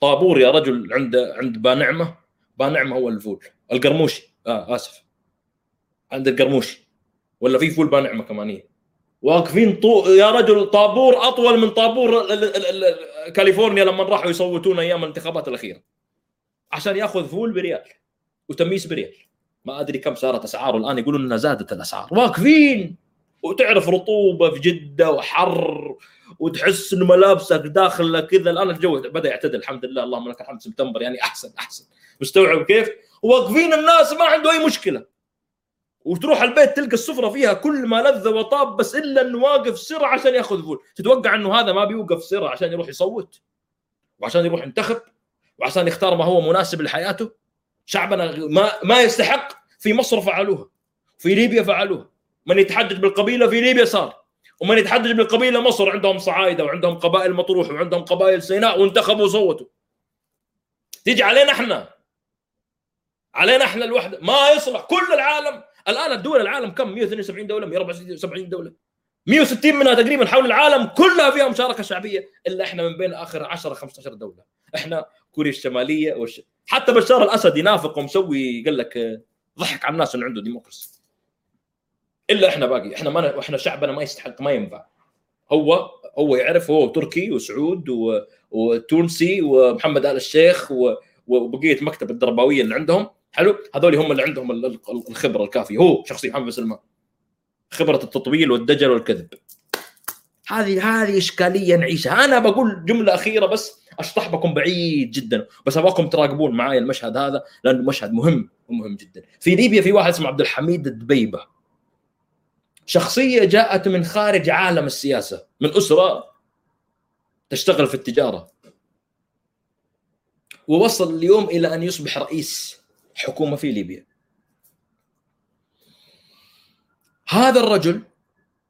طابور يا رجل عند عند بانعمه بانعمه هو الفول. القرموشي. آه آسف. عند القرموشي. ولا في فول بانعمه كمانيه واقفين طو... يا رجل طابور أطول من طابور ال... ال... ال... كاليفورنيا لما راحوا يصوتون أيام الانتخابات الأخيرة. عشان يأخذ فول بريال وتميس بريال. ما أدري كم صارت أسعاره الآن يقولون إنها زادت الأسعار. واقفين! وتعرف رطوبة في جدة وحر وتحس إنه ملابسك داخل كذا. الآن الجو بدأ يعتدل الحمد لله. اللهم لك الحمد. سبتمبر يعني أحسن أحسن. مستوعب كيف؟ واقفين الناس ما عنده أي مشكلة. وتروح البيت تلقى السفرة فيها كل ما لذ وطاب بس إلا إنه واقف سر عشان يأخذ فول، تتوقع إنه هذا ما بيوقف سر عشان يروح يصوت؟ وعشان يروح ينتخب؟ وعشان يختار ما هو مناسب لحياته؟ شعبنا ما ما يستحق في مصر فعلوها في ليبيا فعلوها. من يتحجج بالقبيلة في ليبيا صار. ومن يتحجج بالقبيلة مصر عندهم صعايدة وعندهم قبائل مطروح وعندهم قبائل سيناء وانتخبوا وصوتوا. تيجي علينا إحنا. علينا إحنا الوحدة. ما يصلح. كل العالم الآن الدول العالم كم؟ 172 دولة 174 دولة. 160 منها تقريبا حول العالم كلها فيها مشاركة شعبية إلا إحنا من بين آخر 10 15 دولة. إحنا كوريا الشمالية وش... حتى بشار الأسد ينافق ومسوي قال لك ضحك على الناس انه عنده ديمقراسي إلا إحنا باقي إحنا ما إحنا شعبنا ما يستحق ما ينفع. هو هو يعرف هو تركي وسعود و... وتونسي ومحمد آل الشيخ و... وبقية مكتب الدرباوية اللي عندهم. حلو؟ هذول هم اللي عندهم الخبرة الكافية. هو شخصيا محمد سلمان. خبرة التطويل والدجل والكذب. هذه هذه إشكالية نعيشها. أنا بقول جملة أخيرة بس اشطحبكم بعيد جدا. بس أبغاكم تراقبون معي المشهد هذا لأنه مشهد مهم ومهم جدا. في ليبيا في واحد اسمه عبد الحميد الدبيبه شخصية جاءت من خارج عالم السياسة من أسرة تشتغل في التجارة. ووصل اليوم إلى أن يصبح رئيس. حكومة في ليبيا. هذا الرجل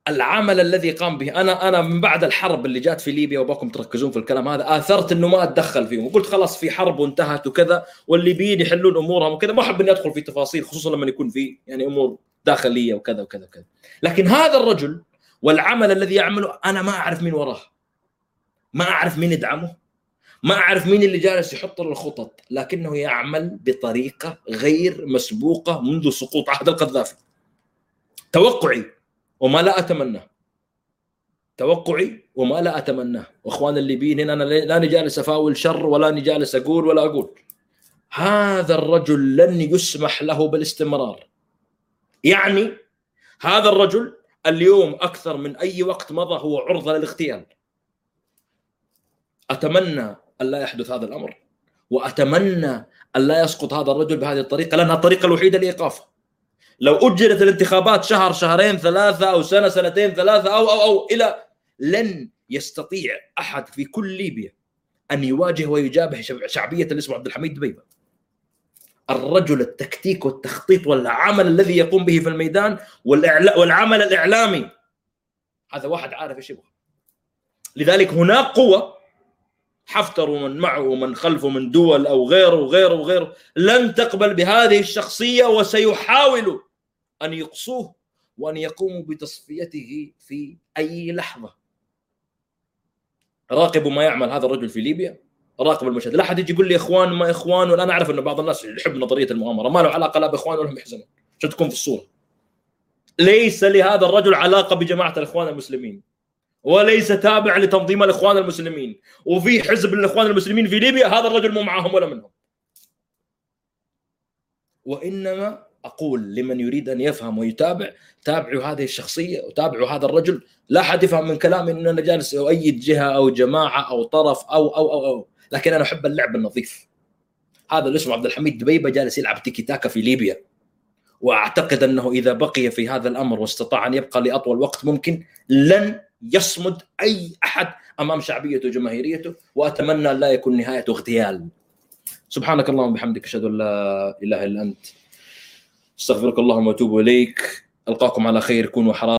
العمل الذي قام به أنا أنا من بعد الحرب اللي جات في ليبيا وباكم تركزون في الكلام هذا آثرت إنه ما أتدخل فيهم وقلت خلاص في حرب وانتهت وكذا والليبيين يحلون أمورهم وكذا ما أحب إني أدخل في تفاصيل خصوصا لما يكون في يعني أمور داخلية وكذا وكذا وكذا. لكن هذا الرجل والعمل الذي يعمله أنا ما أعرف مين وراه. ما أعرف مين يدعمه. ما أعرف مين اللي جالس يحط له الخطط لكنه يعمل بطريقة غير مسبوقة منذ سقوط عهد القذافي. توقعي وما لا اتمناه توقعي وما لا اتمناه واخوان الليبيين هنا أنا لا جالس أفاول شر ولا جالس أقول ولا أقول. هذا الرجل لن يسمح له بالاستمرار. يعني هذا الرجل اليوم أكثر من أي وقت مضى هو عرضة للاغتيال. أتمنى أن لا يحدث هذا الأمر. وأتمنى أن لا يسقط هذا الرجل بهذه الطريقة لأنها الطريقة الوحيدة لإيقافه. لو أجلت الانتخابات شهر شهرين ثلاثة أو سنة سنتين ثلاثة أو أو أو إلى لن يستطيع أحد في كل ليبيا أن يواجه ويجابه شعبية اللي اسمه عبد الحميد دبيبه الرجل التكتيك والتخطيط والعمل الذي يقوم به في الميدان والعمل الإعلامي هذا واحد عارف إيش يبغى. لذلك هناك قوة حفتر ومن معه ومن خلفه من دول أو غيره وغيره وغيره لن تقبل بهذه الشخصية وسيحاولوا أن يقصوه وأن يقوموا بتصفيته في أي لحظة. راقبوا ما يعمل هذا الرجل في ليبيا راقب المشهد لا أحد يجي يقول لي إخوان ما إخوان وأنا أعرف إنه بعض الناس يحب نظرية المؤامرة. ما له علاقة لا بإخوان ولا بحزن عشان تكون في الصورة؟ ليس لهذا الرجل علاقة بجماعة الإخوان المسلمين. وليس تابع لتنظيم الإخوان المسلمين. وفي حزب الإخوان المسلمين في ليبيا هذا الرجل مو معهم ولا منهم. وإنما أقول لمن يريد أن يفهم ويتابع تابعوا هذه الشخصية وتابعوا هذا الرجل. لا أحد يفهم من كلامي إن أنا جالس أؤيد جهة أو جماعة أو طرف أو أو أو, أو. لكن أنا أحب اللعب النظيف. هذا اللي اسمه عبد الحميد دبيبة جالس يلعب تيكي تاكا في ليبيا. وأعتقد أنه إذا بقي في هذا الأمر واستطاع أن يبقى لأطول وقت ممكن لن يصمد أي أحد أمام شعبيته وجماهيريته وأتمنى لا يكون نهايته اغتيال. سبحانك اللهم وبحمدك أشهد أن لا إله إلا أنت. أستغفرك اللهم وأتوب إليك. ألقاكم على خير كونوا حرام.